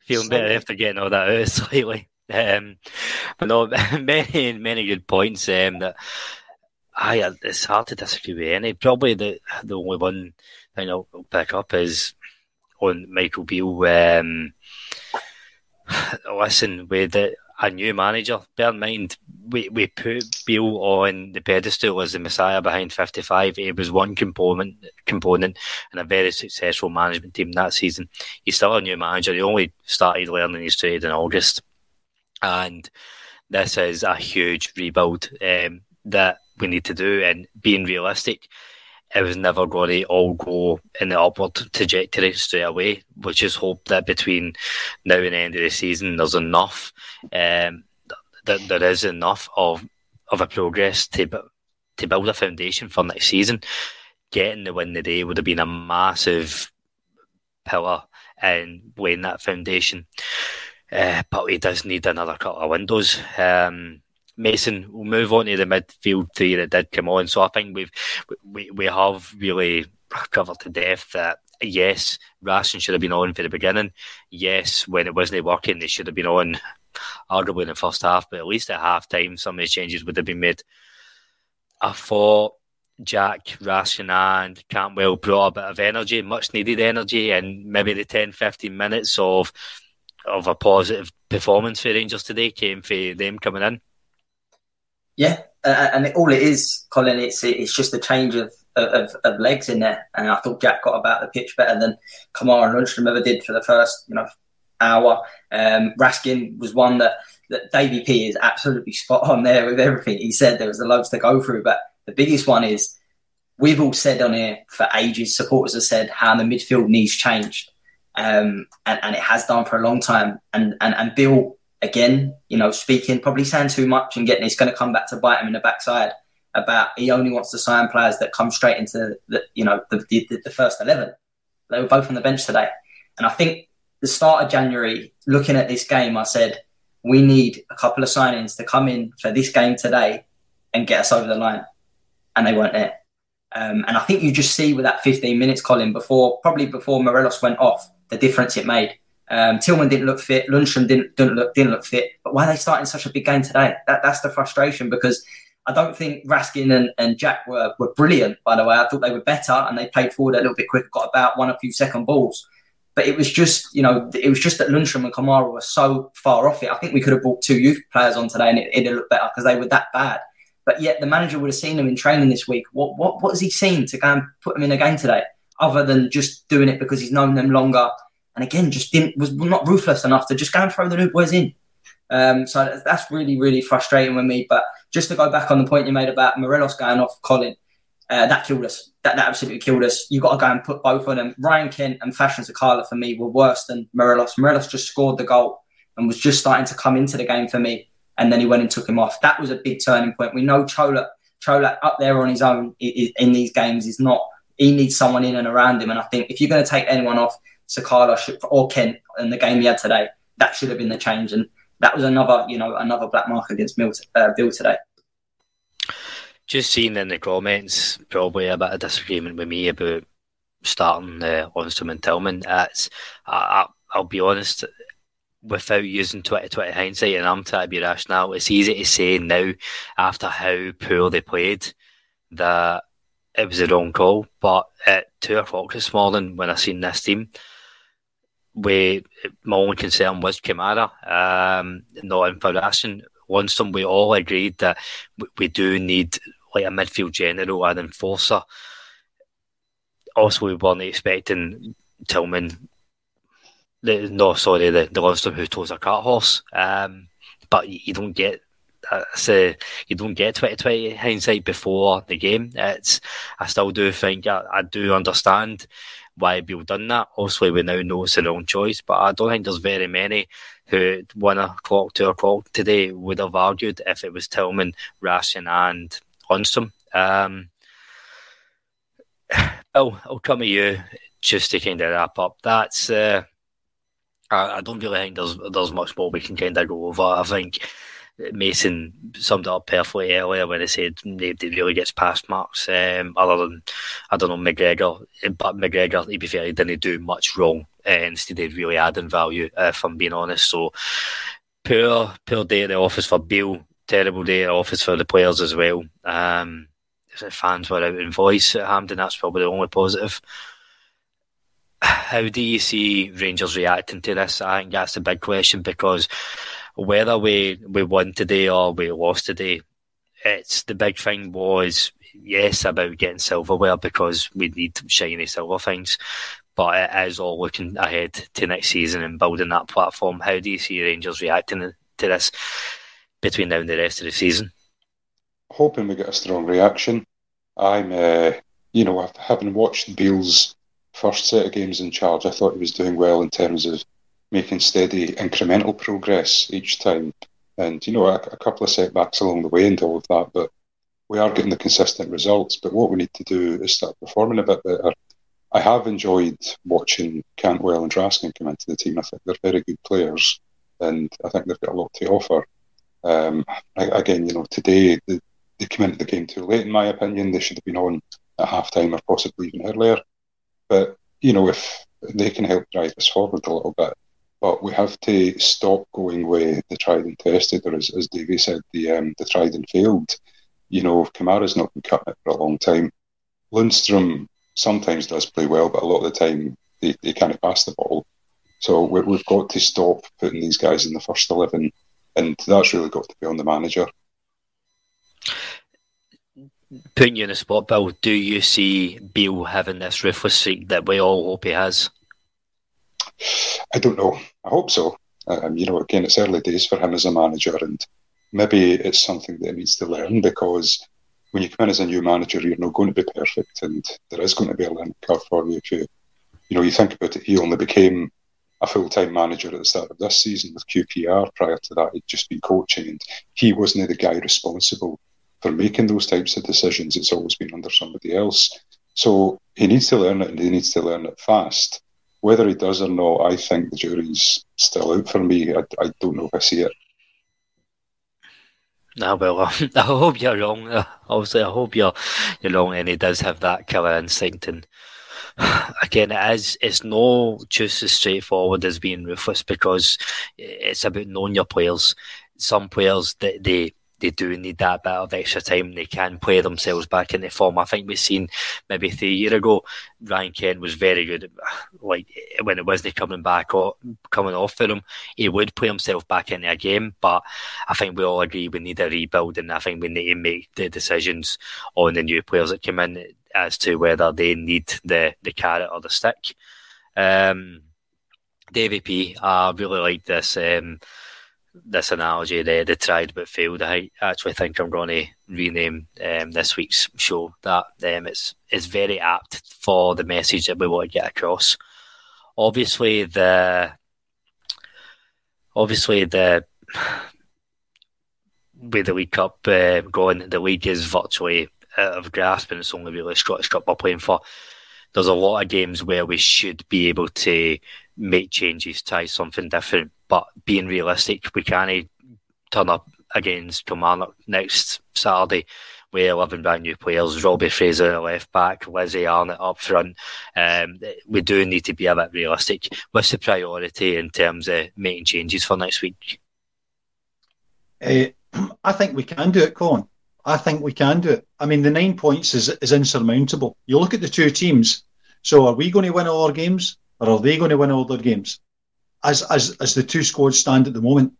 Feeling slightly. better after getting all that out *laughs* slightly. Um, but no, *laughs* many many good points. Um, that I it's hard to disagree with any. Probably the the only one thing I'll pick up is on Michael Beale. Um, *sighs* listen, with the a new manager. Bear in mind, we, we put Bill on the pedestal as the messiah behind 55. He was one component component in a very successful management team that season. He's still a new manager. He only started learning his trade in August. And this is a huge rebuild um, that we need to do. And being realistic, it was never going to all go in the upward trajectory straight away. We just hope that between now and the end of the season, there's enough, um, that there is enough of of a progress to to build a foundation for next season. Getting the win today would have been a massive pillar in laying that foundation. Uh, but he does need another couple of windows. Um, Mason, we'll move on to the midfield three that did come on. So I think we've we, we have really covered to death that yes, Raskin should have been on for the beginning. Yes, when it wasn't working, they should have been on arguably in the first half, but at least at half time some of these changes would have been made. I thought Jack, Raskin and Cantwell brought a bit of energy, much needed energy, and maybe the 10 15 minutes of of a positive performance for Rangers today came for them coming in. Yeah, uh, and it, all it is, Colin, it's it's just a change of, of, of legs in there. And I thought Jack got about the pitch better than Kamara and Lundstram ever did for the first, you know, hour. Um, Raskin was one that that Davie B is absolutely spot on there with everything he said. There was the loads to go through, but the biggest one is we've all said on here for ages. Supporters have said how the midfield needs changed, um, and, and it has done for a long time. And and and Beale again, you know, speaking, probably saying too much and getting it's going to come back to bite him in the backside about he only wants to sign players that come straight into the, you know, the, the, the first 11. They were both on the bench today. And I think the start of January, looking at this game, I said, we need a couple of signings to come in for this game today and get us over the line. And they weren't there. Um, and I think you just see with that 15 minutes, Colin, before probably before Morelos went off, the difference it made. Um, Tillman didn't look fit. Lundstram didn't, didn't look didn't look fit. But why are they starting such a big game today? That, that's the frustration because I don't think Raskin and, and Jack were, were brilliant, by the way. I thought they were better and they played forward a little bit quicker, got about one or few second balls. But it was just, you know, it was just that Lundstram and Kamara were so far off it. I think we could have brought two youth players on today and it, it'd look better because they were that bad. But yet the manager would have seen them in training this week. What what what has he seen to go and put them in a game today, other than just doing it because he's known them longer? And again, just didn't was not ruthless enough to just go and throw the new boys in. Um, so that's really really frustrating with me. But just to go back on the point you made about Morelos going off Colin, uh, that killed us. That, that absolutely killed us. You got to go and put both of them. Ryan Kent and Fashion Sakala for me were worse than Morelos. Morelos just scored the goal and was just starting to come into the game for me. And then he went and took him off. That was a big turning point. We know Colak, Colak up there on his own in these games is not. He needs someone in and around him. And I think if you're going to take anyone off Sakala or Kent in the game he had today, that should have been the change. And that was another, you know, another black mark against Mill, uh, Bill today just seeing in the comments, probably a bit of disagreement with me about starting uh, Lundstram and Tillman. It's, I, will be honest, without using 2020 hindsight, and I'm trying to be rational, it's easy to say now, after how poor they played, that it was a wrong call. But at 2 o'clock this morning, when I seen this team, we, my only concern was Kamara, um, not in Raskin once them, we all agreed that we do need like a midfield general and enforcer. Also, we weren't expecting Tillman. The, no, sorry, the the Lundstram who tows a cart horse. Um, but you don't get uh, you don't get 2020 hindsight before the game. It's I still do think I, I do understand why Bill done that. Obviously, we now know it's the wrong choice, but I don't think there's very many who one o'clock, two o'clock today would have argued if it was Tillman, Raskin, and Lundstram. Um, *sighs* Bill, I'll come to you just to kind of wrap up. That's uh, I, I, don't really think there's there's much more we can kind of go over. I think Mason summed it up perfectly earlier when he said nobody really gets past marks, um, other than I don't know McGregor. But McGregor, to be fair, he didn't do much wrong. Uh, instead, of really adding value, uh, if I'm being honest. So, poor, poor day at the office for Bill. Terrible day at the office for the players as well. Um, fans were out in voice at Hampden. That's probably the only positive. *sighs* How do you see Rangers reacting to this? I think that's the big question because whether we, we won today or we lost today, it's the big thing was yes about getting silverware because we need shiny silver things, but it is all looking ahead to next season and building that platform. How do you see Rangers reacting to this between now and the rest of the season? Hoping we get a strong reaction. I'm, uh, you know, having watched Beale's first set of games in charge, I thought he was doing well in terms of making steady incremental progress each time. And, you know, a, a, couple of setbacks along the way and all of that, but we are getting the consistent results. But what we need to do is start performing a bit better. I have enjoyed watching Cantwell and Raskin come into the team. I think they're very good players and I think they've got a lot to offer. Um, again, you know, today they, they came into the game too late, in my opinion. They should have been on at half time or possibly even earlier. But, you know, if they can help drive us forward a little bit, but we have to stop going with the tried and tested, or as, as Davey said, the um, the tried and failed. You know, Kamara's not been cutting it for a long time. Lundstram sometimes does play well, but a lot of the time they, they can't pass the ball. So we, we've got to stop putting these guys in the first 11, and that's really got to be on the manager. Putting you in a spot, Bill, do you see Beale having this ruthless streak that we all hope he has? I don't know. I hope so. Um, you know, again, it's early days for him as a manager, and maybe it's something that he needs to learn because when you come in as a new manager, you're not going to be perfect, and there is going to be a learning curve for you. If you, you know, you think about it, he only became a full-time manager at the start of this season with QPR. Prior to that, he'd just been coaching, and he wasn't the guy responsible for making those types of decisions. It's always been under somebody else. So he needs to learn it, and he needs to learn it fast. Whether he does or not, I think the jury's still out for me. I, I don't know if I see it. No, well, *laughs* I hope you're wrong. Obviously, I hope you're you're wrong, and he does have that killer instinct, and *sighs* again, it is. It's not just as straightforward as being ruthless because it's about knowing your players. Some players that they they do need that bit of extra time. They can play themselves back into form. I think we've seen maybe three years ago, Ryan Kent was very good. Like when it wasn't coming back or coming off for him, he would play himself back into a game. But I think we all agree we need a rebuild, and I think we need to make the decisions on the new players that come in as to whether they need the the carrot or the stick. Um, Davie B, I really like this. Um, this analogy there, they tried but failed. I actually think I'm going to rename um, this week's show that. Um, it's it's very apt for the message that we want to get across. Obviously, the obviously the with the League Cup uh, going, the league is virtually out of grasp, and it's only really Cup we're playing for. There's a lot of games where we should be able to make changes, try something different but being realistic, we can't turn up against Kilmarnock next Saturday with 11 brand new players, Robbie Fraser at left back, Lizzie Arnott up front. Um, we do need to be a bit realistic. What's the priority in terms of making changes for next week? Uh, *clears throat* I think we can do it, Colin. I think we can do it. I mean, the nine points is, is insurmountable. You look at the two teams. So, are we going to win all our games, or are they going to win all their games? As as as the two squads stand at the moment?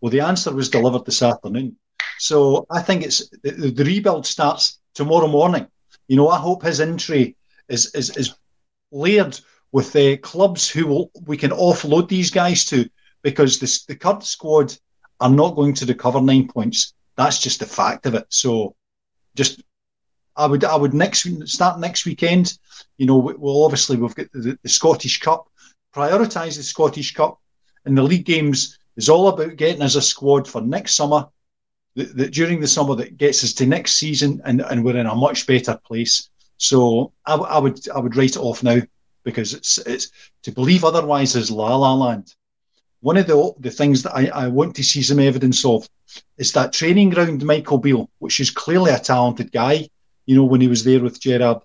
Well, the answer was delivered this afternoon. So I think it's the, the rebuild starts tomorrow morning. You know, I hope his entry is is, is layered with the uh, clubs who will we can offload these guys to because this, the current squad are not going to recover nine points. That's just the fact of it. So, just I would I would next start next weekend. You know, we'll obviously we've got the, the Scottish Cup prioritise the Scottish Cup and the league games is all about getting as a squad for next summer. That, that during the summer that gets us to next season and, and we're in a much better place. So I, I would I would write it off now because it's it's to believe otherwise is la la land. One of the the things that I, I want to see some evidence of is that training ground Michael Beale, which is clearly a talented guy. You know when he was there with Gerrard,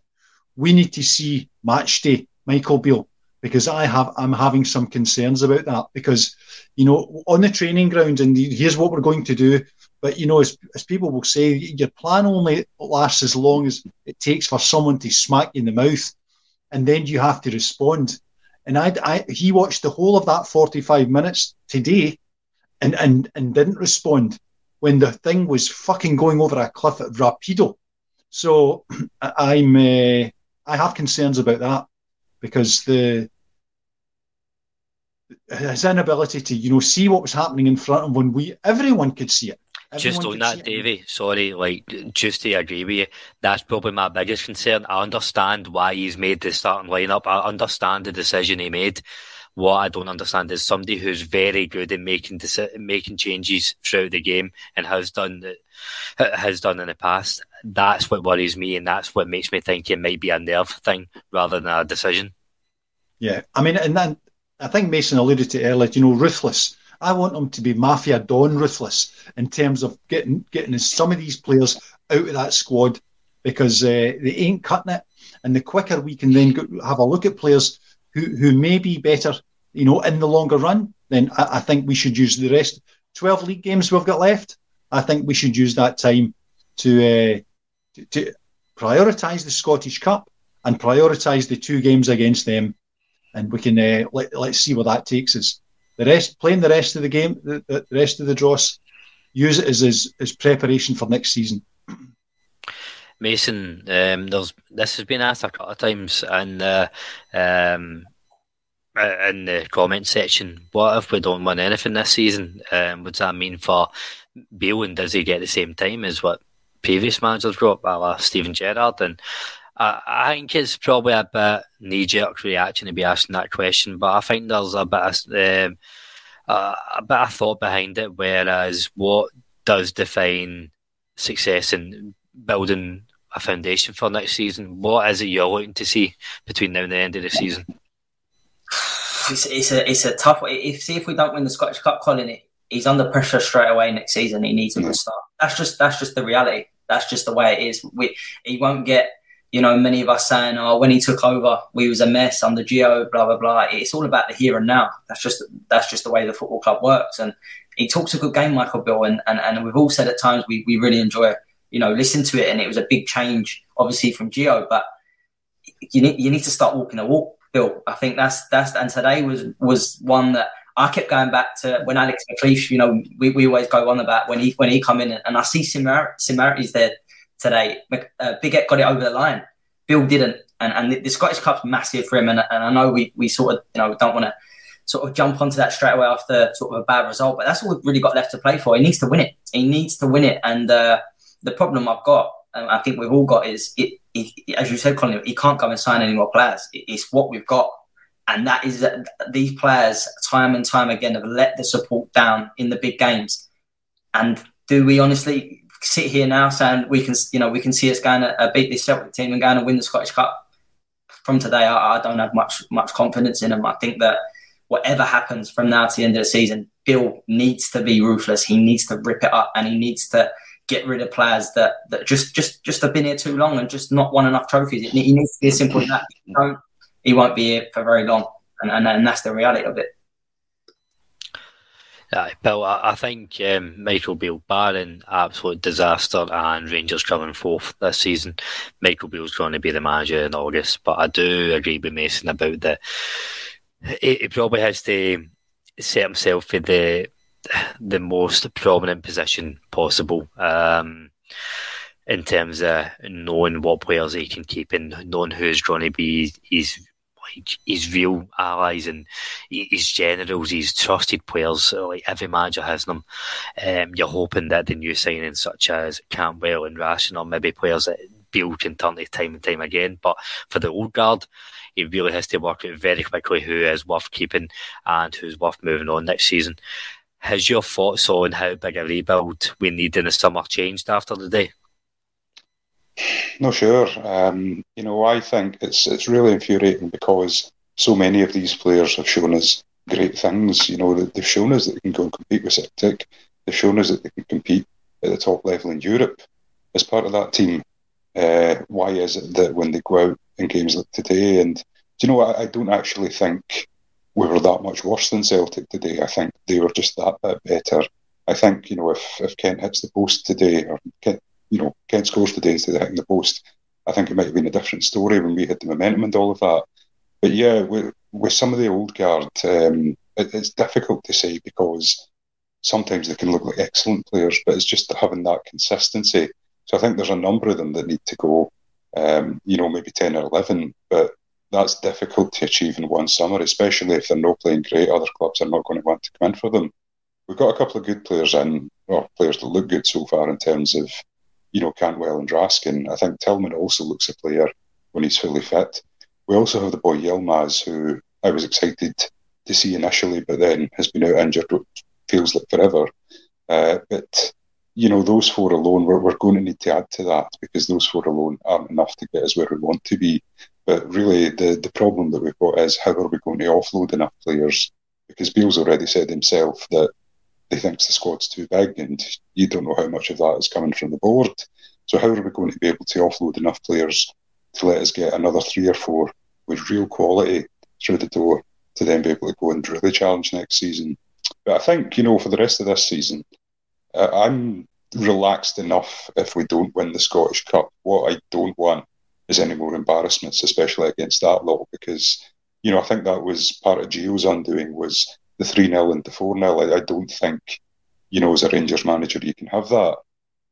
we need to see match day Michael Beale because I have I'm having some concerns about that because you know on the training ground and here's what we're going to do but you know as, as people will say your plan only lasts as long as it takes for someone to smack you in the mouth and then you have to respond. And I, I he watched the whole of that 45 minutes today and and and didn't respond when the thing was fucking going over a cliff at Rapido. So *clears throat* I'm uh, I have concerns about that because the his inability to, you know, see what was happening in front of him when we everyone could see it. Everyone just on that, Davy, sorry, like just to agree with you, that's probably my biggest concern. I understand why he's made the starting lineup. I understand the decision he made. What I don't understand is somebody who's very good at making deci- making changes throughout the game and has done has done in the past. That's what worries me, and that's what makes me think it might be a nerve thing rather than a decision. Yeah, I mean, and then I think Mason alluded to earlier, you know, ruthless. I want them to be mafia don ruthless in terms of getting getting some of these players out of that squad because uh, they ain't cutting it. And the quicker we can then go, have a look at players who, who may be better, you know, in the longer run, then I, I think we should use the rest. 12 league games we've got left. I think we should use that time to, uh, to, to prioritise the Scottish Cup and prioritise the two games against them and we can uh, let, let's see where that takes us. The rest, playing the rest of the game, the, the rest of the dross, use it as, as, as preparation for next season. Mason, um, there's this has been asked a couple of times the um, uh, in the comment section. What if we don't win anything this season? Um, what does that mean for Beale? And does he get the same time as what previous managers got, like Stephen Gerrard? And I, I think it's probably a bit knee jerk reaction to be asking that question, but I think there's a bit of um, uh, a bit of thought behind it. Whereas, what does define success in building a foundation for next season? What is it you're looking to see between now and the end of the season? It's, it's a it's a tough. If see if we don't win the Scottish Cup, Colin, it, he's under pressure straight away next season. He needs a good start. That's just that's just the reality. That's just the way it is. We he won't get you know, many of us saying, "Oh, when he took over, we was a mess under Gio." Blah blah blah. It's all about the here and now. That's just that's just the way the football club works. And he talks a good game, Michael Beale, and and, and we've all said at times we we really enjoy you know listen to it, and it was a big change, obviously from Gio. but you need you need to start walking the walk, Bill. I think that's that's and today was was one that I kept going back to when Alex McLeish, you know, we, we always go on about when he when he come in and I see similar, similarities there today. Uh, Big Eck got it over the line. Bill didn't, and and the Scottish Cup's massive for him. And, and I know we we sort of you know don't want to sort of jump onto that straight away after sort of a bad result, but that's all we've really got left to play for. He needs to win it. He needs to win it. And uh, the problem I've got, and I think we've all got, is it, it, as you said, Colin, he can't come and sign any more players. It, it's what we've got and that is that these players, time and time again, have let the support down in the big games. And do we honestly sit here now saying we can, you know, we can see us going to uh, beat this Celtic team and going to win the Scottish Cup? From today, I, I don't have much much confidence in them. I think that whatever happens from now to the end of the season, Bill needs to be ruthless. He needs to rip it up, and he needs to get rid of players that, that just just just have been here too long and just not won enough trophies. It, it needs to be as simple as that. don't he won't be here for very long, and and, and that's the reality of it. Yeah, Bill, I, I think um, Michael Beale, barring absolute disaster and Rangers coming fourth this season, Michael Beale's going to be the manager in August. But I do agree with Mason about that. He, he probably has to set himself in the the most prominent position possible. Um, in terms of knowing what players he can keep and knowing who's going to be his like his real allies and his generals, his trusted players. Like every manager has them. Um, you're hoping that the new signings such as Cantwell and Raskin are maybe players that Beale can turn to time and time again. But for the old guard, he really has to work out very quickly who is worth keeping and who's worth moving on next season. Has your thoughts on how big a rebuild we need in the summer changed after the day? No, sure. Um, you know, I think it's it's really infuriating because so many of these players have shown us great things. You know, they've shown us that they can go and compete with Celtic. They've shown us that they can compete at the top level in Europe as part of that team. Uh, why is it that when they go out in games like today, and do you know, I, I don't actually think we were that much worse than Celtic today. I think they were just that bit better. I think you know if if Kent hits the post today, or Kent, you know, Kent scores today instead of hitting the post, I think it might have been a different story when we had the momentum and all of that. But yeah, with, with some of the old guard, um, it, it's difficult to say because sometimes they can look like excellent players, but it's just having that consistency. So I think there's a number of them that need to go, um, you know, maybe 10 or 11, but that's difficult to achieve in one summer, especially if they're not playing great. Other clubs are not going to want to come in for them. We've got a couple of good players in, or players that look good so far in terms of you know, Cantwell and Raskin. I think Tillman also looks a player when he's fully fit. We also have the boy Yilmaz, who I was excited to see initially, but then has been out injured, feels like forever. Uh, but, you know, those four alone, we're, we're going to need to add to that because those four alone aren't enough to get us where we want to be. But really, the, the problem that we've got is how are we going to offload enough players? Because Beale's already said himself that he thinks the squad's too big, and you don't know how much of that is coming from the board. So how are we going to be able to offload enough players to let us get another three or four with real quality through the door to then be able to go and really challenge next season? But I think you know for the rest of this season, I'm relaxed enough if we don't win the Scottish Cup. What I don't want is any more embarrassments, especially against that lot, because you know I think that was part of Gio's undoing was the 3 0 and the 4 0. I, I, don't think, you know, as a Rangers manager, you can have that.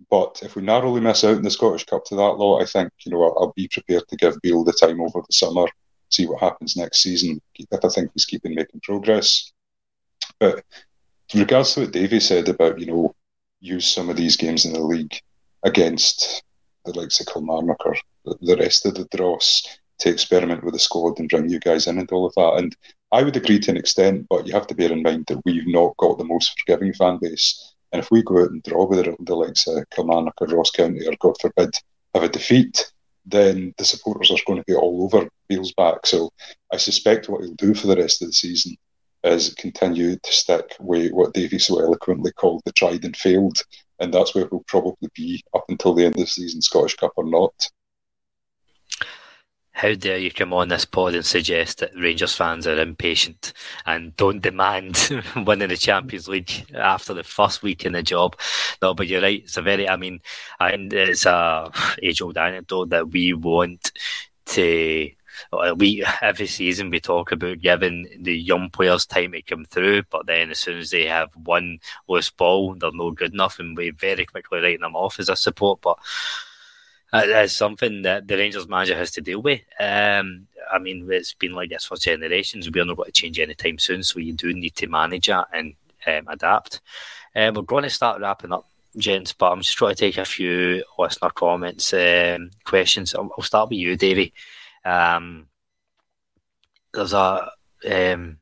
But if we narrowly miss out in the Scottish Cup to that lot, I think, you know, I'll, I'll be prepared to give Beale the time over the summer, see what happens next season, if I think he's keeping making progress. But in regards to what Davy said about, you know, use some of these games in the league against the likes of Kilmarnock or the rest of the dross to experiment with the squad and bring you guys in and all of that. And I would agree to an extent, but you have to bear in mind that we've not got the most forgiving fan base. And if we go out and draw with the, likes of Kilmarnock or Ross County, or God forbid, have a defeat, then the supporters are going to be all over Beale's back. So I suspect what he'll do for the rest of the season is continue to stick with what Davy so eloquently called the tried and failed. And that's where we'll probably be up until the end of the season, Scottish Cup or not. How dare you come on this pod and suggest that Rangers fans are impatient and don't demand *laughs* winning the Champions League after the first week in the job? No, but you're right. It's a very, I mean, and it's a age old anecdote that we want to. We every season we talk about giving the young players time to come through, but then as soon as they have one loose ball, they're no good enough, and we very quickly write them off as a support. But that's something that the Rangers manager has to deal with. Um, I mean, it's been like this for generations. We're not going to change anytime soon, so you do need to manage it and um, adapt. Um, we're going to start wrapping up, gents, but I'm just trying to take a few listener comments, um, questions. I'll, I'll, start with you, Davey. Um, there's a um,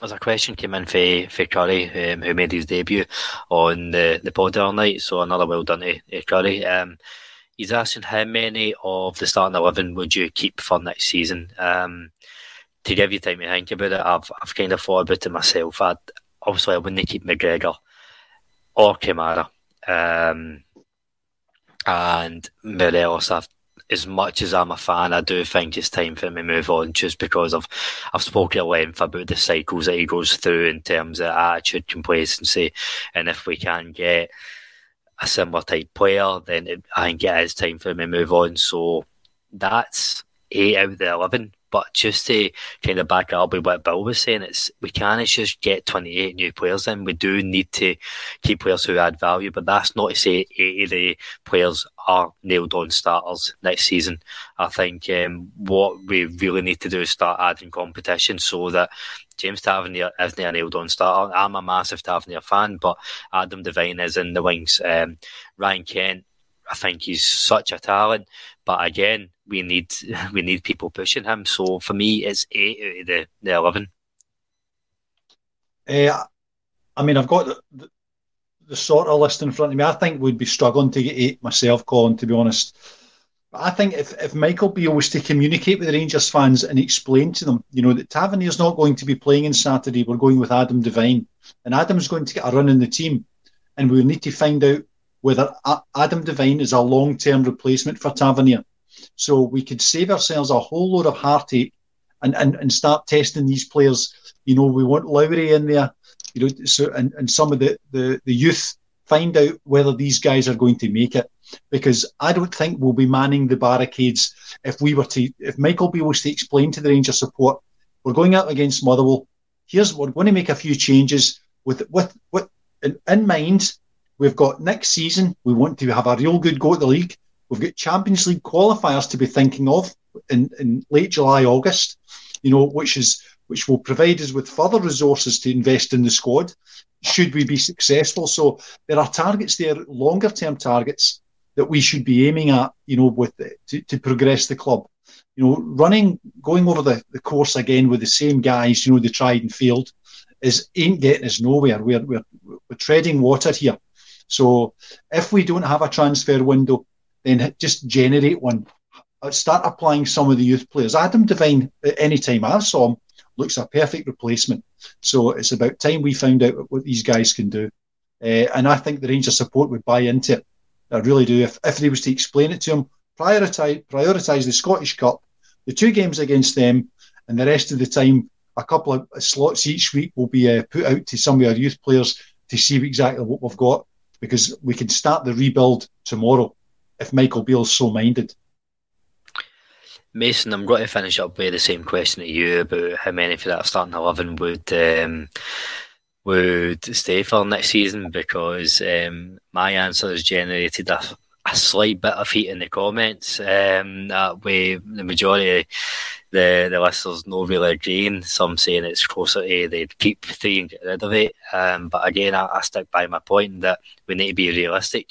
there's a question came in for, for Curry, who made his debut on the the pod the night. So another well done to, to Curry. He's asking how many of the starting eleven would you keep for next season? Um, to give you time to think about it, I've I've kind of thought about it myself. I'd, obviously, I wouldn't keep McGregor or Kamara, um, and Morelos. I've, as much as I'm a fan, I do think it's time for him to move on, just because I've I've spoken at length about the cycles that he goes through in terms of attitude, complacency, and if we can get a similar type player, then it, I think it is time for him to move on. So that's eight out of the eleven. But just to kind of back up with what Bill was saying, it's we can't just get 28 new players in. We do need to keep players who add value, but that's not to say 80 of the players are nailed on starters next season. I think um, what we really need to do is start adding competition so that James Tavernier isn't a nailed on starter. I'm a massive Tavernier fan, but Adam Devine is in the wings. Um, Ryan Kent, I think he's such a talent, but again, we need *laughs* we need people pushing him. So for me, it's eight out of the, the eleven. Uh, I mean, I've got the, the, the, sort of list in front of me. I think we'd be struggling to get eight myself, Colin. To be honest, I think if, if Michael Beale was to communicate with the Rangers fans and explain to them, you know, that Tavernier's not going to be playing on Saturday, we're going with Adam Devine, and Adam's going to get a run in the team, and we need to find out whether Adam Devine is a long term replacement for Tavernier so we could save ourselves a whole load of heartache and, and, and start testing these players. You know, we want Lowry in there, you know, so and, and some of the, the, the youth find out whether these guys are going to make it. Because I don't think we'll be manning the barricades if we were to if Michael Beale was to explain to the Rangers support, we're going out against Motherwell. Here's we're going to make a few changes with with with in, in mind. We've got next season. We want to have a real good go at the league. We've got Champions League qualifiers to be thinking of in, in late July, August, you know, which is which will provide us with further resources to invest in the squad should we be successful. So there are targets there, longer term targets that we should be aiming at, you know, with the, to, to progress the club. You know, running, going over the, the course again with the same guys, you know, the tried and failed, is ain't getting us nowhere. We're, we're, we're treading water here. So if we don't have a transfer window, then just generate one. Start applying some of the youth players. Adam Devine, at any time I saw him, looks a perfect replacement. So it's about time we found out what these guys can do. Uh, and I think the Rangers support would buy into it. I really do. If, if they was to explain it to them, prioritise prioritise the Scottish Cup, the two games against them, and the rest of the time, a couple of slots each week will be uh, put out to some of our youth players to see exactly what we've got because we can start the rebuild tomorrow if Michael Beale's so minded. Mason, I'm going to finish up with the same question to you about how many for that starting eleven would um, would stay for next season because um, my answer has generated a, a, slight bit of heat in the comments. Um, that way, the majority of the the listeners no really agreeing. Some saying it's closer to they'd keep three and get rid of it. Um, but again, I, I stick by my point that we need to be realistic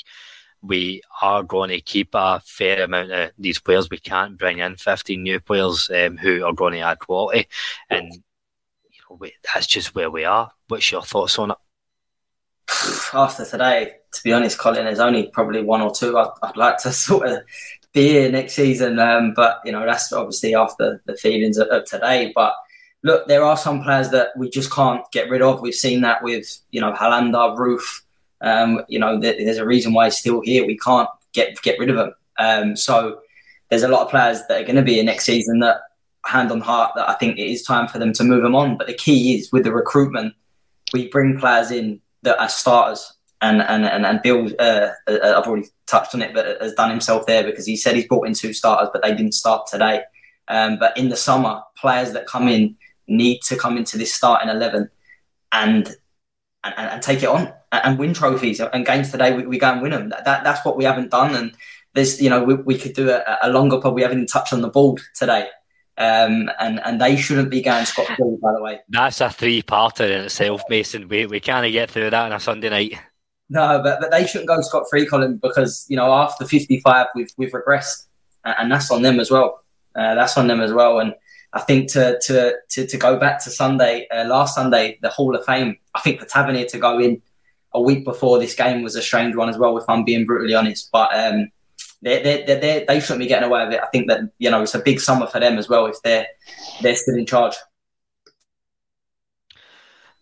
we are going to keep a fair amount of these players. We can't bring in 15 new players um, who are going to add quality. And you know, we, that's just where we are. What's your thoughts on it? After today, to be honest, Colin, there's only probably one or two I'd, like to *laughs* sort of be here next season. Um, but, you know, that's obviously after the feelings of, of today. But look, there are some players that we just can't get rid of. We've seen that with, you know, Helander, Roofe, um, you know, there's a reason why he's still here. We can't get get rid of him. Um, so there's a lot of players that are going to be in next season that, hand on heart, that I think it is time for them to move them on. But the key is with the recruitment, we bring players in that are starters. And and and, and Bill, uh, uh, I've already touched on it, but has done himself there because he said he's brought in two starters, but they didn't start today. Um, but in the summer, players that come in need to come into this starting eleven and and, and take it on and win trophies and games today. We, we go and win them. That, that, that's what we haven't done. And there's you know we, we could do a, a longer pod. We haven't even touched on the board today. Um, and and they shouldn't be going scot free. By the way, that's a three-parter in itself, Mason. We we can't get through that on a Sunday night. No, but, but they shouldn't go scot free, Colin, because you know after 55 we've we've regressed, and that's on them as well. Uh, that's on them as well. And I think to to to, to go back to Sunday, uh, last Sunday, the Hall of Fame. I think for Tavernier to go in a week before this game was a strange one as well, if I'm being brutally honest. But um, they they they shouldn't be getting away with it. I think that you know it's a big summer for them as well if they're they're still in charge.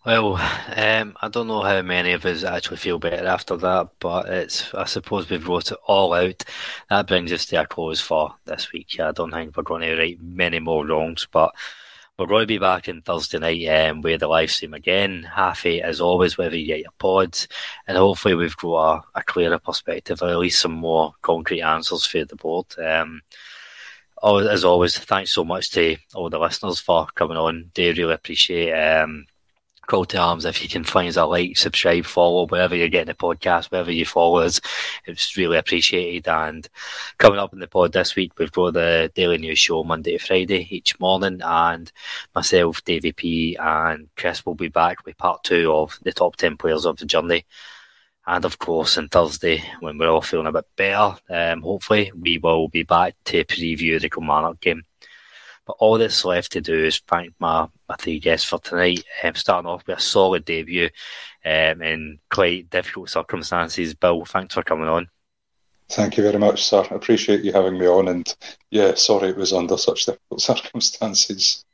Well, um, I don't know how many of us actually feel better after that, but it's I suppose we've wrote it all out. That brings us to a close for this week. I don't think we're going to right many more wrongs, but we're going to be back on Thursday night um, with the live stream again, half eight as always, wherever you get your pods, and hopefully we've got a, a clearer perspective or at least some more concrete answers for the board. Um, as always, thanks so much to all the listeners for coming on. They really appreciate um, call to arms if you can find us a like, subscribe, follow, wherever you're getting the podcast, wherever you follow us. It's really appreciated. And coming up in the pod this week, we've got the Daily News Show Monday to Friday each morning. And myself, Davie B, and Chris will be back with part two of the top 10 players of the journey. And of course, on Thursday, when we're all feeling a bit better, um, hopefully, we will be back to preview the Kilmarnock game. All that's left to do is thank my, my three guests for tonight. Um, starting off with a solid debut um, in quite difficult circumstances. Bill, thanks for coming on. Thank you very much, sir. I appreciate you having me on. And yeah, sorry it was under such difficult *laughs* circumstances.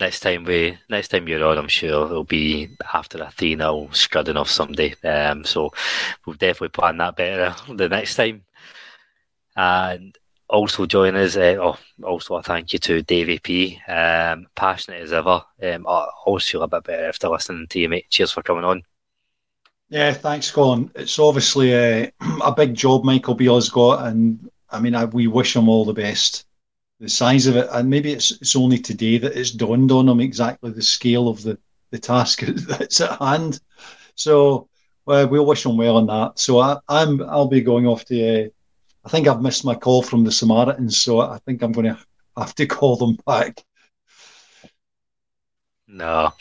Next time we, next time you're on, I'm sure it'll be after a 3 0 scudding off somebody. Um, so we'll definitely plan that better *laughs* the next time. And also join us. Uh, oh, also a thank you to Davie B. Um, passionate as ever. Um, I always feel a bit better after listening to you, mate. Cheers for coming on. Yeah, thanks, Colin. It's obviously a, *clears throat* a big job Michael Beale's got, and I mean, I, we wish him all the best. The size of it, and maybe it's it's only today that it's dawned on him exactly the scale of the, the task *laughs* that's at hand. So well, we'll wish him well on that. So I, I'm I'll be going off to uh, I think I've missed my call from the Samaritans, so I think I'm going to have to *laughs* call them back. No,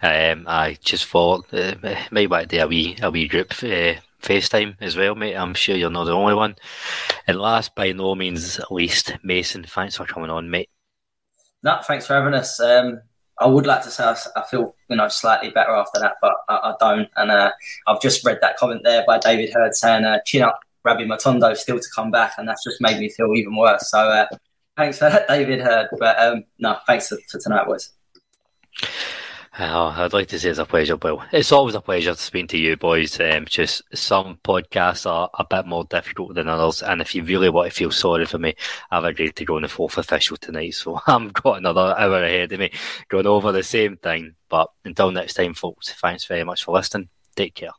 um, I just thought uh, maybe might do a wee a wee group uh, FaceTime as well, mate. I'm sure you're not the only one. And last, by no means least, Mason, thanks for coming on, mate. No, thanks for having us. Um, I would like to say I, I, feel you know slightly better after that, but I, I don't. And uh, I've just read that comment there by David Hurd saying, uh, "Chin up, Rabbi Matondo still to come back, and that's just made me feel even worse. So uh, thanks for that, David Hurd. But um, no, thanks for, for tonight, boys. Oh, I'd like to say it's a pleasure, Bill. It's always a pleasure to speak to you boys. Um, just some podcasts are a bit more difficult than others, and if you really want to feel sorry for me, I've agreed to go on the fourth official tonight, so *laughs* I'm got another hour ahead of me going over the same thing. But until next time, folks, thanks very much for listening. Take care.